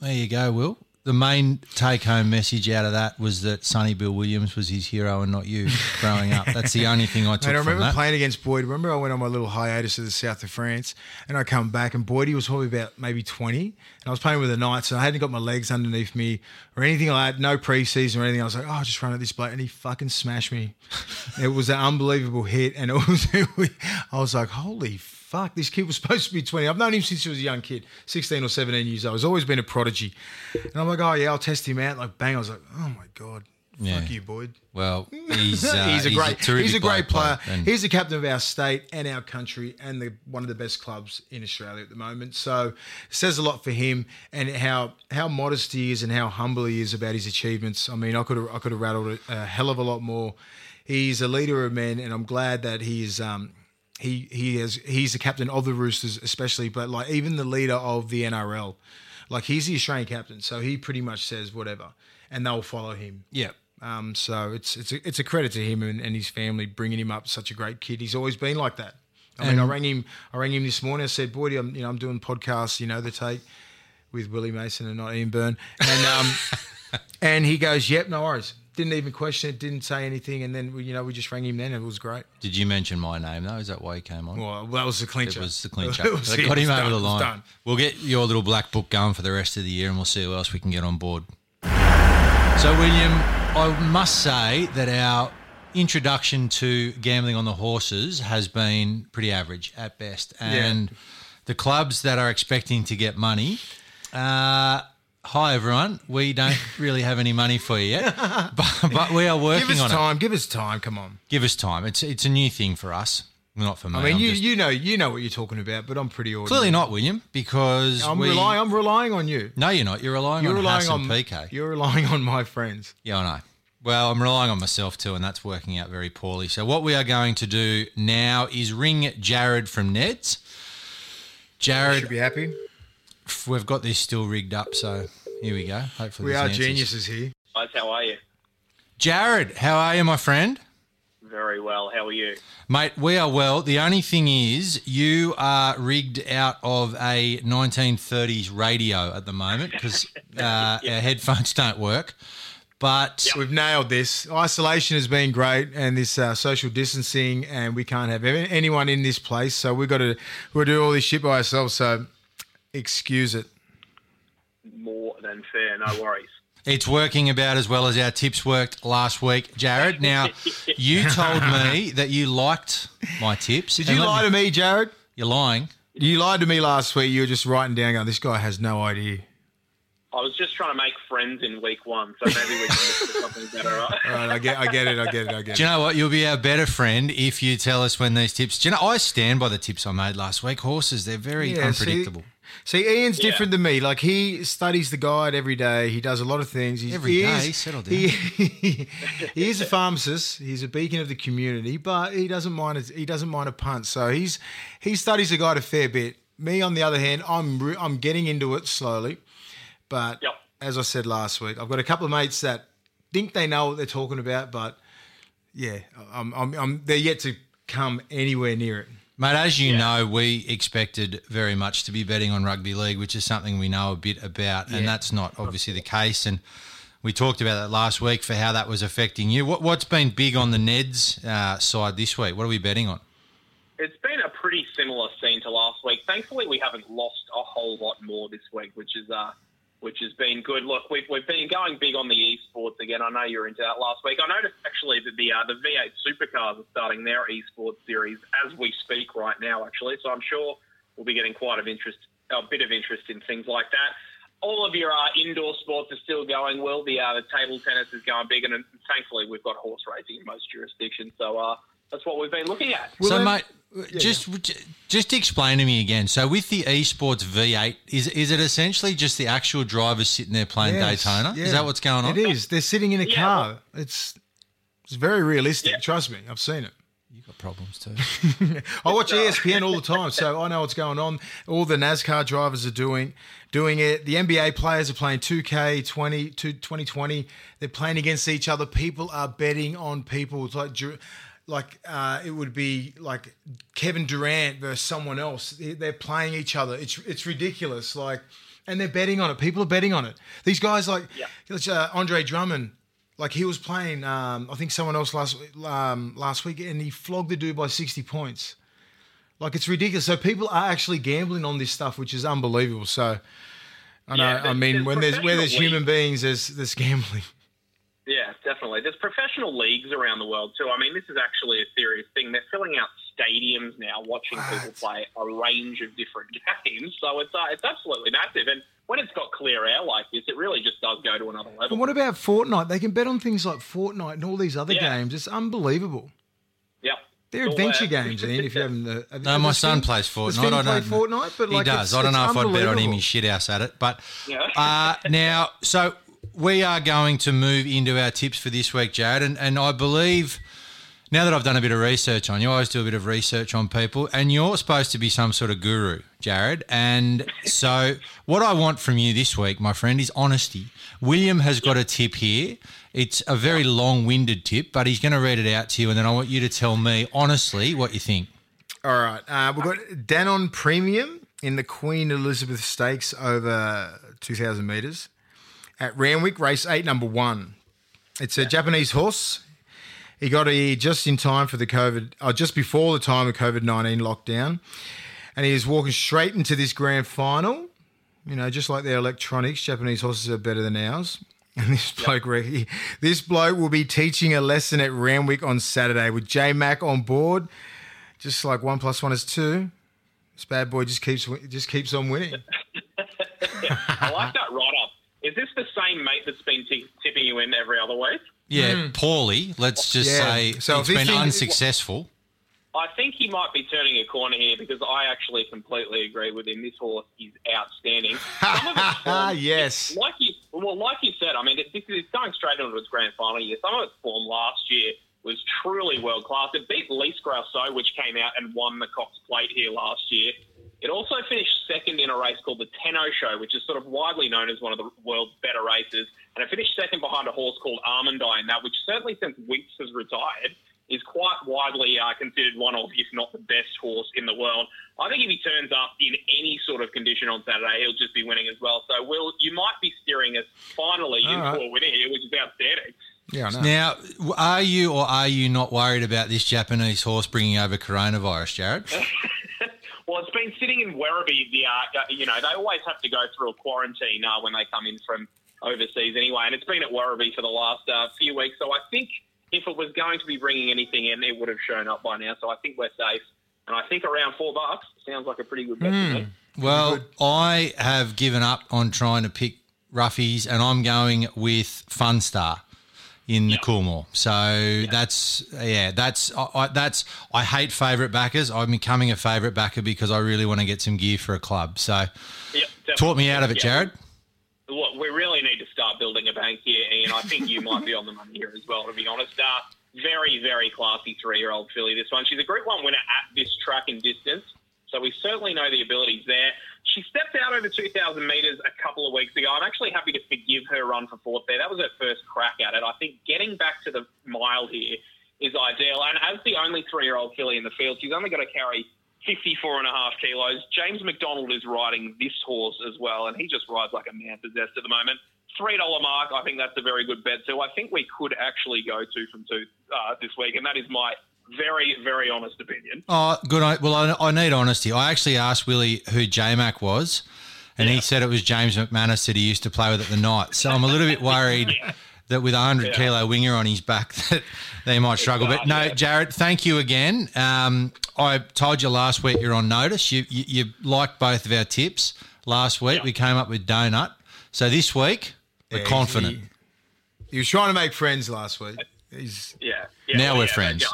There you go, Will. The main take-home message out of that was that Sonny Bill Williams was his hero and not you growing up. That's the only thing I took Mate, I remember playing against Boyd. Remember, I went on my little hiatus to the south of France, and I come back, and Boydie was probably about maybe twenty, and I was playing with the Knights, and I hadn't got my legs underneath me or anything like that, no preseason or anything. I was like, oh, I'll just run at this bloke, and he fucking smashed me. it was an unbelievable hit, and it was, I was like, holy. fuck. Fuck, this kid was supposed to be 20. I've known him since he was a young kid, 16 or 17 years old. He's always been a prodigy. And I'm like, oh, yeah, I'll test him out. Like, bang. I was like, oh, my God. Yeah. Fuck you, Boyd. Well, he's uh, he's a great, terrific he's a great player. and- He's the captain of our state and our country, and the one of the best clubs in Australia at the moment. So, it says a lot for him and how how modest he is and how humble he is about his achievements. I mean, I could have I could have rattled it a hell of a lot more. He's a leader of men, and I'm glad that he's. Um, he he has he's the captain of the Roosters, especially, but like even the leader of the NRL, like he's the Australian captain, so he pretty much says whatever, and they'll follow him. yeah. Um, so it's it's a, it's a credit to him and, and his family bringing him up such a great kid. He's always been like that. I mean, I rang him. I rang him this morning. I said, "Boy, I'm you know I'm doing podcasts. You know the take with Willie Mason and not Ian Byrne." And um, and he goes, "Yep, no worries." Didn't even question it. Didn't say anything. And then we, you know we just rang him. Then it was great. Did you mention my name though? Is that why he came on? Well, that was the clincher. It was the clincher. It was- it got him over done. the line. We'll get your little black book going for the rest of the year, and we'll see who else we can get on board. So, William, I must say that our introduction to gambling on the horses has been pretty average at best, and the clubs that are expecting to get money. Uh, Hi everyone. We don't really have any money for you yet, but, but we are working on it. Give us on it. time. Give us time. Come on. Give us time. It's it's a new thing for us, not for me. I mean, I'm you just- you know you know what you're talking about, but I'm pretty ordinary. clearly not William because I'm we, relying. I'm relying on you. No, you're not. You're relying You're on relying on PK. You're relying on my friends. Yeah, I know. Well, I'm relying on myself too, and that's working out very poorly. So, what we are going to do now is ring Jared from Neds. Jared, Should be happy. We've got this still rigged up, so here we go. Hopefully, We are answers. geniuses here. Guys, how are you? Jared, how are you, my friend? Very well. How are you? Mate, we are well. The only thing is, you are rigged out of a 1930s radio at the moment because uh, our headphones don't work. But We've nailed this. Isolation has been great, and this uh, social distancing, and we can't have anyone in this place, so we've got to we'll do all this shit by ourselves. So, excuse it. More than fair. No worries. It's working about as well as our tips worked last week, Jared. Now, you told me that you liked my tips. Did you let lie to me, Jared? You're lying. You lied to me last week. You were just writing down, going, "This guy has no idea." I was just trying to make friends in week one, so maybe we can look for something better. Right? All right, I get, I get it, I get it, I get it. Do you know what? You'll be our better friend if you tell us when these tips. Do you know? I stand by the tips I made last week. Horses, they're very Yeah, unpredictable. See, Ian's Yeah. different than me. Like he studies the guide every day. He does a lot of things. He's, Every he day? is- Settle down. He, he is a pharmacist. He's a beacon of the community, but he doesn't mind. A, he doesn't mind a punt. So he's he studies the guide a fair bit. Me, on the other hand, I'm re- I'm getting into it slowly, but Yep. as I said last week, I've got a couple of mates that think they know what they're talking about, but yeah, I'm, I'm, I'm they're yet to come anywhere near it. Mate, as you know, we expected very much to be betting on rugby league, which is something we know a bit about, and that's not obviously the case. And we talked about that last week for how that was affecting you. What, what's been big on the Neds uh, side this week? What are we betting on? It's been a pretty similar scene to last week. Thankfully, we haven't lost a whole lot more this week, which is uh, which has been good. Look, we've, we've been going big on the esports again. I know you were into that last week. I noticed actually that the uh, the V8 supercars are starting their esports series as we speak right now. Actually, so I'm sure we'll be getting quite of interest, a bit of interest in things like that. All of your uh, indoor sports are still going well. The uh, the table tennis is going big, and, and thankfully we've got horse racing in most jurisdictions. So uh, that's what we've been looking at. so, then- mate, just just explain to me again. So, with the esports V8, is is it essentially just the actual drivers sitting there playing Yes, Daytona? yeah. Is that what's going on? It is. They're sitting in a Yeah, car. It's it's very realistic. Yeah. Trust me, I've seen it. You've got problems too. I watch ESPN all the time, so I know what's going on. All the NASCAR drivers are doing doing it. The NBA players are playing 2K 20 to 2020. They're playing against each other. People are betting on people. It's like Dur- like uh, it would be like Kevin Durant versus someone else. They- They're playing each other. It's it's ridiculous. Like, and they're betting on it. People are betting on it. These guys like Yeah. uh, Andre Drummond. Like he was playing, um, I think someone else last um, last week, and he flogged the dude by sixty points. Like it's ridiculous. So people are actually gambling on this stuff, which is unbelievable. So I know. Yeah, I mean, when there's where there's human beings, there's there's gambling. Yeah, definitely. There's professional leagues around the world too. I mean, this is actually a serious thing. They're filling out stadiums now watching people play a range of different games. So it's uh, it's absolutely massive. And when it's got clear air like this, it really just does go to another level. And what about Fortnite? They can bet on things like Fortnite and all these other Yeah. games. It's unbelievable. Yep. They're All adventure there. games, Ian. If you haven't, uh, have- No, has my Finn- son plays Fortnite. Finn I play don't. Fortnite, but he like does. it's- I don't know if I'd bet on him. unbelievable. He's shit house at it. But Yeah. uh, now, so we are going to move into our tips for this week, Jared, and, and I believe. Now that I've done a bit of research on you, I always do a bit of research on people, and you're supposed to be some sort of guru, Jared. And so, what I want from you this week, my friend, is honesty. William has got a tip here. It's a very long winded tip, but he's going to read it out to you, and then I want you to tell me honestly what you think. All right. Uh, we've got Danon Premium in the Queen Elizabeth Stakes over 2,000 metres at Randwick, race eight, number one. It's a Japanese horse. He got here just in time for the COVID, or just before the time of COVID 19 lockdown. And he is walking straight into this grand final. You know, just like their electronics, Japanese horses are better than ours. And this bloke, Ricky, this bloke will be teaching a lesson at Randwick on Saturday with J Mac on board. Just like one plus one is two. This bad boy just keeps just keeps on winning. I like that right. Is this the same mate that's been t- tipping you in every other week? Yeah, hmm. poorly. Let's just Yeah. say So it's if been thing- unsuccessful. I think he might be turning a corner here because I actually completely agree with him. This horse is outstanding. Some form- yes. like you, well, like you said, I mean, it, this is going straight into its grand final year. Some of its form last year was truly world class. It beat Lys Gracieux, which came out and won the Cox Plate here last year. It also finished second in a race called the Tenno Sho, which is sort of widely known as one of the world's better races. And it finished second behind a horse called Almond Eye, in that, which certainly since Winx has retired, is quite widely uh, considered one of, if not the best horse in the world. I think if he turns up in any sort of condition on Saturday, he'll just be winning as well. So, Will, you might be steering us finally All in right. a winner here, which is outstanding. Yeah, I know. Now, are you or are you not worried about this Japanese horse bringing over coronavirus, Jared? Well, it's been sitting in Werribee. The uh, you know they always have to go through a quarantine uh, when they come in from overseas anyway, and it's been at Werribee for the last uh, few weeks. So I think if it was going to be bringing anything in, it would have shown up by now. So I think we're safe, and I think around four bucks sounds like a pretty good bet me. Well, I have given up on trying to pick roughies, and I'm going with Funstar in the Coolmore. So that's yeah, that's I, I, that's I hate favourite backers. I'm becoming a favourite backer because I really want to get some gear for a club. So Yep, talk me out of it. Jared. Look, we really need to start building a bank here, and I think you might be on the money here as well, to be honest. Uh, very, very classy three-year-old filly, this one. She's a Group 1 winner at this track in distance, so we certainly know the abilities there. She stepped out over 2,000 metres a couple of weeks ago. I'm actually happy to forgive her run for fourth there. That was her first crack at it. I think getting back to the mile here is ideal. And as the only three-year-old filly in the field, she's only got to carry 54 and a half kilos. James McDonald is riding this horse as well, and he just rides like a man possessed at the moment. $3 mark, I think that's a very good bet. So I think we could actually go two from two uh, this week, and that is my very, very honest opinion. Oh, good. Well, I, I need honesty. I actually asked Willie who J Mac was, and he said it was James McManus that he used to play with at the night. So I'm a little bit worried that with a 100 kilo winger on his back that they might struggle. But no, Jared, thank you again. Um, I told you last week you're on notice. You, you, you liked both of our tips. Last week we came up with Donut. So this week we're Yeah, confident. He, he was trying to make friends last week. He's Yeah. yeah Now well, we're yeah, friends.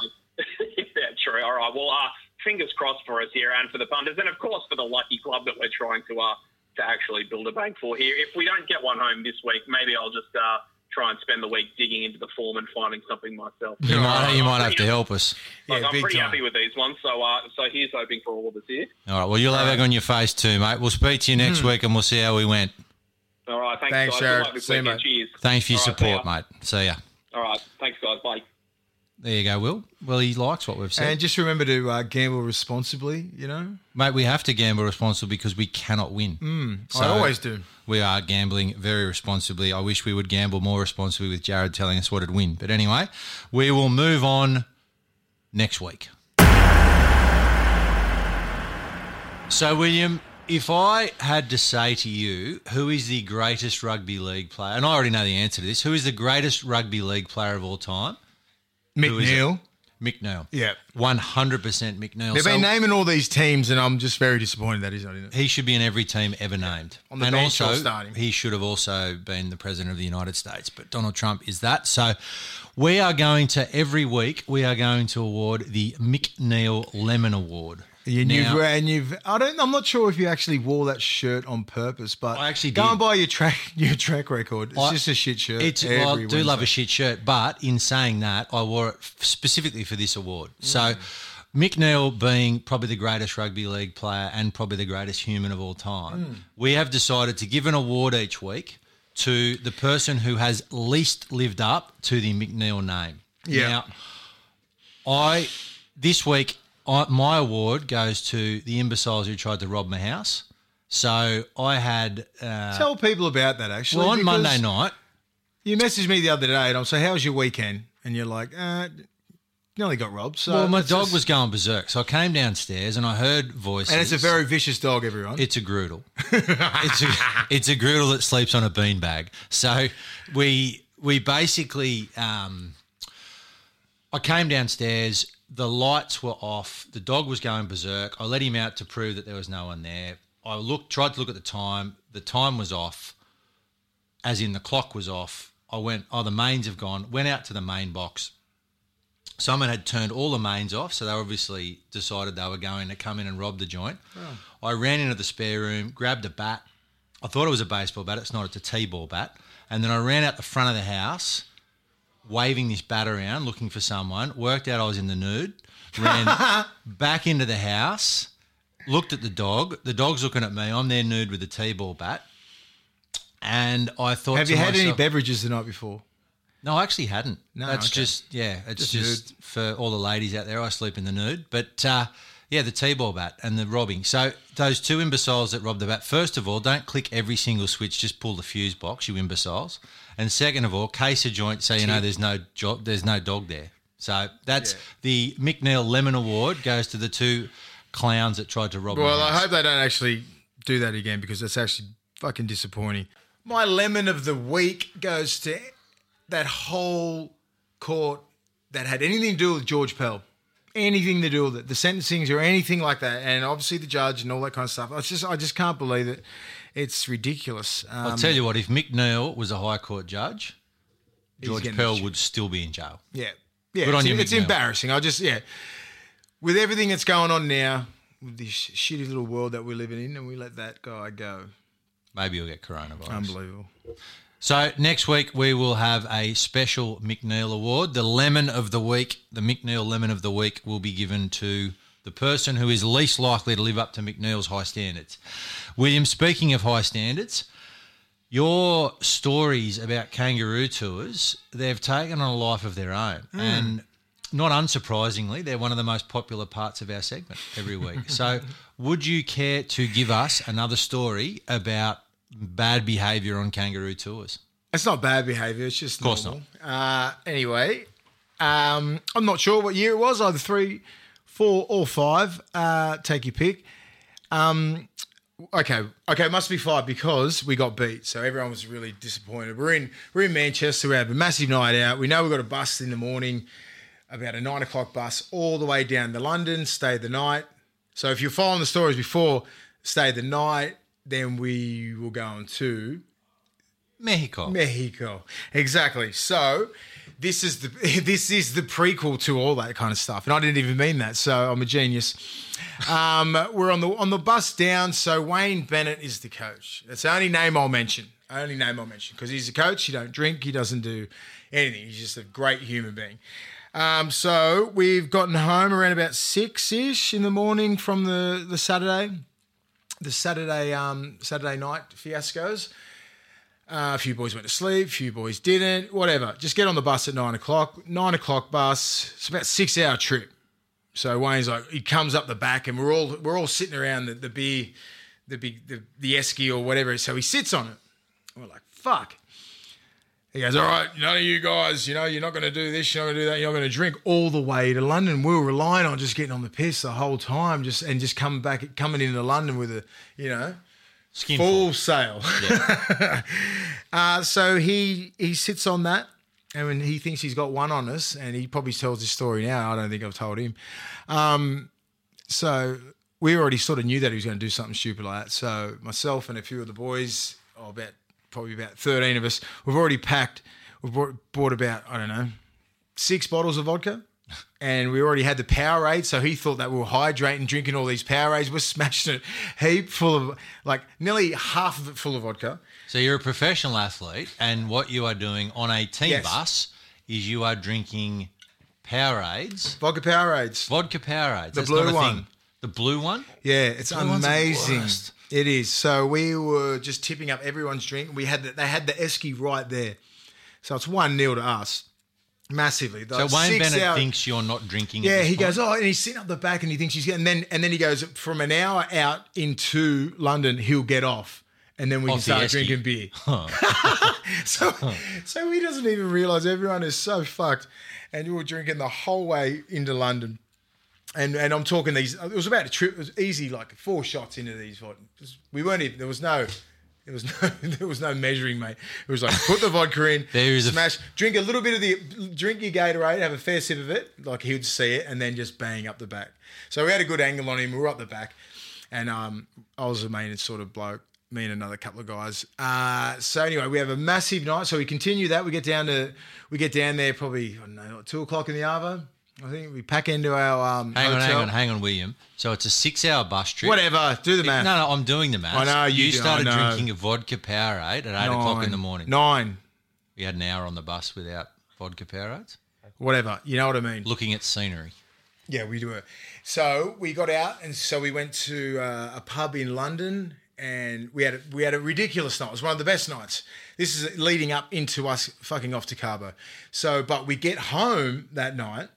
Yeah, true. All right. Well, uh, fingers crossed for us here and for the punters, and of course for the lucky club that we're trying to uh, to actually build a bank for here. If we don't get one home this week, maybe I'll just uh, try and spend the week digging into the form and finding something myself. You might, you might have to help us. Like, Yeah, I'm pretty time. happy with these ones, so uh, so here's hoping for all of us here. All right. Well, you'll have egg on your face too, mate. We'll speak to you next week and we'll see how we went. All right, thanks, Thanks, guys. Jared. Good luck this See you, weekend. mate. Cheers. Thanks for your All right, support, ya. mate. See ya. All right, thanks, guys. Bye. There you go, Will. Well, he likes what we've said. and just remember to uh, gamble responsibly. You know, Mate, we have to gamble responsibly because we cannot win. I always do. We are gambling very responsibly. I wish we would gamble more responsibly with Jared telling us what to win. But anyway, we will move on next week. So, William, if I had to say to you, who is the greatest rugby league player, and I already know the answer to this, who is the greatest rugby league player of all time? Who is it? McNeil. McNeil. Yeah. 100% McNeil. They've So been naming all these teams, and I'm just very disappointed that he's not in it. he should be in every team ever named. On the and bench also, starting? he should have also been the president of the United States. But Donald Trump is that. So we are going to, every week, we are going to award the McNeil Lemon Award. And Now- you've, and you've, I don't, I'm not sure if you actually wore that shirt on purpose, but I actually go did. and buy your track, your track record. It's I- just a shit shirt. It's I do love a shit shirt, but in saying that, I wore it specifically for this award. Mm. So, Mick Neal being probably the greatest rugby league player and probably the greatest human of all time, Mm. we have decided to give an award each week to the person who has least lived up to the McNeil name. Yeah. Now, I this week I, my award goes to the imbeciles who tried to rob my house. So I had uh, Tell people about that actually. well on Monday night. You messaged me the other day, and I'm saying, "How was your weekend?" And you're like, uh, "Nearly got robbed." So Well, my dog just- was going berserk, so I came downstairs and I heard voices. and it's a very vicious dog. Everyone. it's a groodle. it's a it's a groodle that sleeps on a beanbag. So we we basically um, I came downstairs. The lights were off. The dog was going berserk. I let him out to prove that there was no one there. I looked, tried to look at the time. The time was off, as in the clock was off. I went, oh, the mains have gone. Went out to the main box. Someone had turned all the mains off, so they obviously decided they were going to come in and rob the joint. Oh. I ran into the spare room, grabbed a bat. I thought it was a baseball bat. It's not. It's a t-ball bat. And then I ran out the front of the house, waving this bat around, looking for someone. Worked out I was in the nude. Ran back into the house, looked at the dog. The dog's looking at me. I'm there nude with a t-ball bat. And I thought, Have to you had any myself- beverages the night before? no, I actually hadn't. No, that's okay. just yeah, it's Just just, for all the ladies out there. I sleep in the nude, but uh, yeah, the t-ball bat and the robbing. So those two imbeciles that robbed the bat. First of all, don't click every single switch. Just pull the fuse box, you imbeciles. And second of all, case a joint so you know there's no jo- there's no dog there. So that's the McNeil Lemon Award goes to the two clowns that tried to rob. Well, I hope they don't actually do that again because that's actually fucking disappointing. My lemon of the week goes to that whole court that had anything to do with George Pell. Anything to do with it, the sentencings or anything like that, and obviously the judge and all that kind of stuff. I just, I just can't believe it. It's ridiculous. Um, I'll tell you what. If Mick Neal was a High Court judge, George Pell would still be in jail. Yeah. Yeah. Good it's, you, it's embarrassing. I just, yeah. With everything that's going on now, with this shitty little world that we're living in, and we let that guy go. Maybe you'll get coronavirus. Unbelievable. So next week we will have a special McNeil Award. The Lemon of the Week, the McNeil Lemon of the Week, will be given to the person who is least likely to live up to McNeil's high standards. William, speaking of high standards, your stories about kangaroo tours, they've taken on a life of their own. And not unsurprisingly, they're one of the most popular parts of our segment every week. so, would you care to give us another story about bad behaviour on kangaroo tours? It's not bad behaviour. It's just of course normal. Uh, anyway, um, I'm not sure what year it was. Either three, four, or five. Uh, take your pick. Um, okay, okay, it must be five because we got beat. So everyone was really disappointed. We're in we're in Manchester. We had a massive night out. We know we've got a bus in the morning, about a nine o'clock bus, all the way down to London. Stay the night. So if you're following the stories before, stay the night. Then we will go on to Mexico. Mexico. Exactly. So this is the this is the prequel to all that kind of stuff, and I didn't even mean that. So I'm a genius. Um, we're on the on the bus down. So Wayne Bennett is the coach. That's the only name I'll mention. Only name I'll mention because he's a coach. He don't drink. He doesn't do anything. He's just a great human being. Um, so we've gotten home around about six ish in the morning from the the Saturday, the Saturday um, Saturday night fiascos. Uh, a few boys went to sleep, a few boys didn't, whatever. Just get on the bus at nine o'clock. Nine o'clock bus. It's about six hour trip. So Wayne's like, he comes up the back, and we're all we're all sitting around the, the beer, the big the, the esky or whatever. So he sits on it. And we're like, fuck. He goes, all right, none of you guys, you know, you're not going to do this, you're not going to do that, you're not going to drink all the way to London. We were relying on just getting on the piss the whole time, just and just coming back, coming into London with a, you know, Skinful. full sail. uh, so he he sits on that, and when he thinks he's got one on us, and he probably tells this story now. I don't think I've told him. Um, so we already sort of knew that he was going to do something stupid like that. So myself and a few of the boys, oh, about probably about thirteen of us, we've already packed. We've bought, bought about I don't know six bottles of vodka. And we already had the Powerade, so he thought that we were hydrating, drinking all these Powerades. We're smashing it heap full of, like, nearly half of it full of vodka. So you're a professional athlete, and what you are doing on a team Yes. bus is you are drinking Powerades, Vodka Powerades. vodka Powerades. The That's blue one. Thing. The blue one. Yeah, it's Blue one's the amazing. It is. So we were just tipping up everyone's drink. We had the, they had the esky right there, so it's one 0 to us, massively. So Wayne Bennett hour- thinks you're not drinking. Yeah, he point. goes, oh, and he's sitting up the back, and he thinks he's getting. And then and then he goes from an hour out into London, he'll get off, and then we Off can start drinking beer. so so he doesn't even realize everyone is so fucked, and we were drinking the whole way into London. And and I'm talking these. It was about a trip. It was easy, like four shots into these. We weren't even. There was no. There was no. There was no measuring, mate. It was like put the vodka in, There is a- smash, drink a little bit of the, drink your Gatorade, have a fair sip of it, like he would see it, and then just bang up the back. So we had a good angle on him. We were up the back, and um, I was the main sort of bloke. Me and another couple of guys. Uh, so anyway, we have a massive night. So we continue that. We get down to, we get down there probably I don't know, two o'clock in the Arvo. I think we pack into our um, Hang on, hang hotel. on, hang on, William. So it's a six-hour bus trip. Whatever, do the math. No, no, I'm doing the math. I know, you do, started I know. drinking a vodka Powerade at eight o'clock in the morning. Nine, We had an hour on the bus without vodka Powerades. whatever. You know what I mean? Looking at scenery. Yeah, we do it. So we got out, and so we went to uh, a pub in London, and we had a, we had a ridiculous night. It was one of the best nights. This is leading up into us fucking off to Cabo. So, but we get home that night,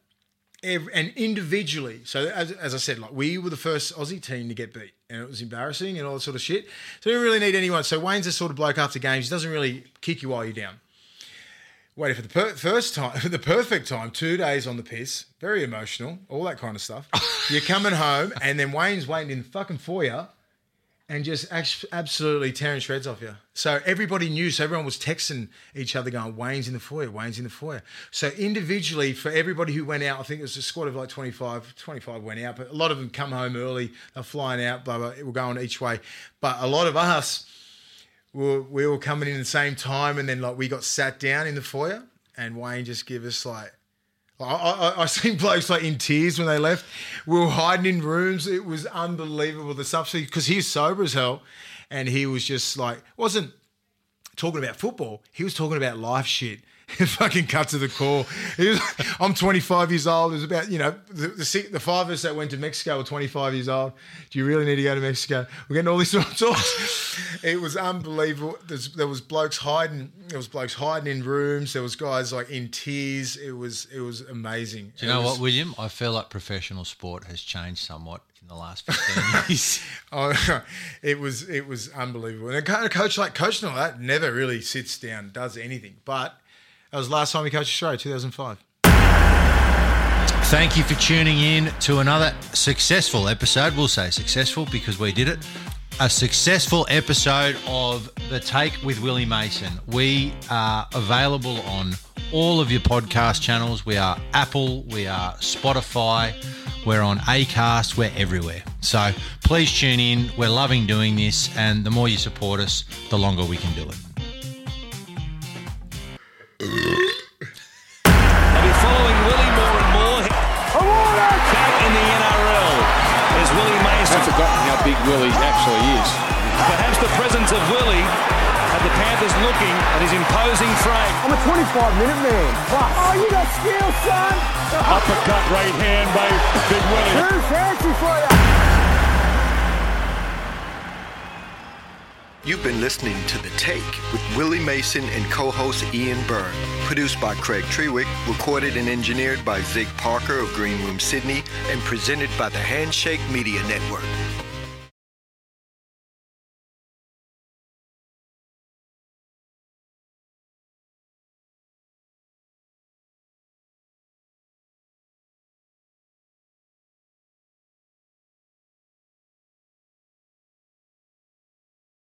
ev and individually. So as, as I said, like we were the first Aussie team to get beat, and it was embarrassing and all that sort of shit. So we didn't really need anyone. So Wayne's the sort of bloke after games. He doesn't really kick you while you're down waiting for the per- first time, the perfect time, two days on the piss, very emotional, all that kind of stuff. You're coming home, and then Wayne's waiting in the fucking foyer and just absolutely tearing shreds off you. So everybody knew, so everyone was texting each other going, Wayne's in the foyer, Wayne's in the foyer. So individually, for everybody who went out, I think it was a squad of like 25, 25 went out, but a lot of them come home early, they're flying out, blah, blah, we're going each way. But a lot of us, we were, we were coming in the same time, and then like we got sat down in the foyer, and Wayne just give us like. I, I, I seen blokes like in tears when they left. We were hiding in rooms. It was unbelievable the stuff because he was sober as hell, and he was just like wasn't talking about football. He was talking about life shit. It fucking cut to the core. Was, I'm 25 years old. It was about, you know, the, the, the five of us that went to Mexico were 25 years old. Do you really need to go to Mexico? We're getting all these sort of talks. It was unbelievable. There's, there was blokes hiding. There was blokes hiding in rooms. There was guys like in tears. It was it was amazing. Do you know what, William? I feel like professional sport has changed somewhat in the last 15 years. Oh, it was it was unbelievable. And a a coach like coach and all that never really sits down, does anything. But that was the last time we coached Australia, 2005. Thank you for tuning in to another successful episode. We'll say successful because we did it. A successful episode of The Take with Willie Mason. We are available on all of your podcast channels. We are Apple, we are Spotify, we're on Acast, we're everywhere. So please tune in. We're loving doing this, and the more you support us, the longer we can do it. They'll be following Willie more and more. Back in the NRL is Willie Mason. I've forgotten how big Willie actually is. Perhaps the presence of Willie had the Panthers looking at his imposing frame. I'm a 25 minute man. Plus. Oh, you got skill, son. Uppercut right hand by Big Willie. Too fancy for you. You've been listening to The Take with Willie Mason and co-host Ian Byrne. Produced by Craig Trewick, recorded and engineered by Zig Parker of Green Room Sydney, and presented by the Handshake Media Network.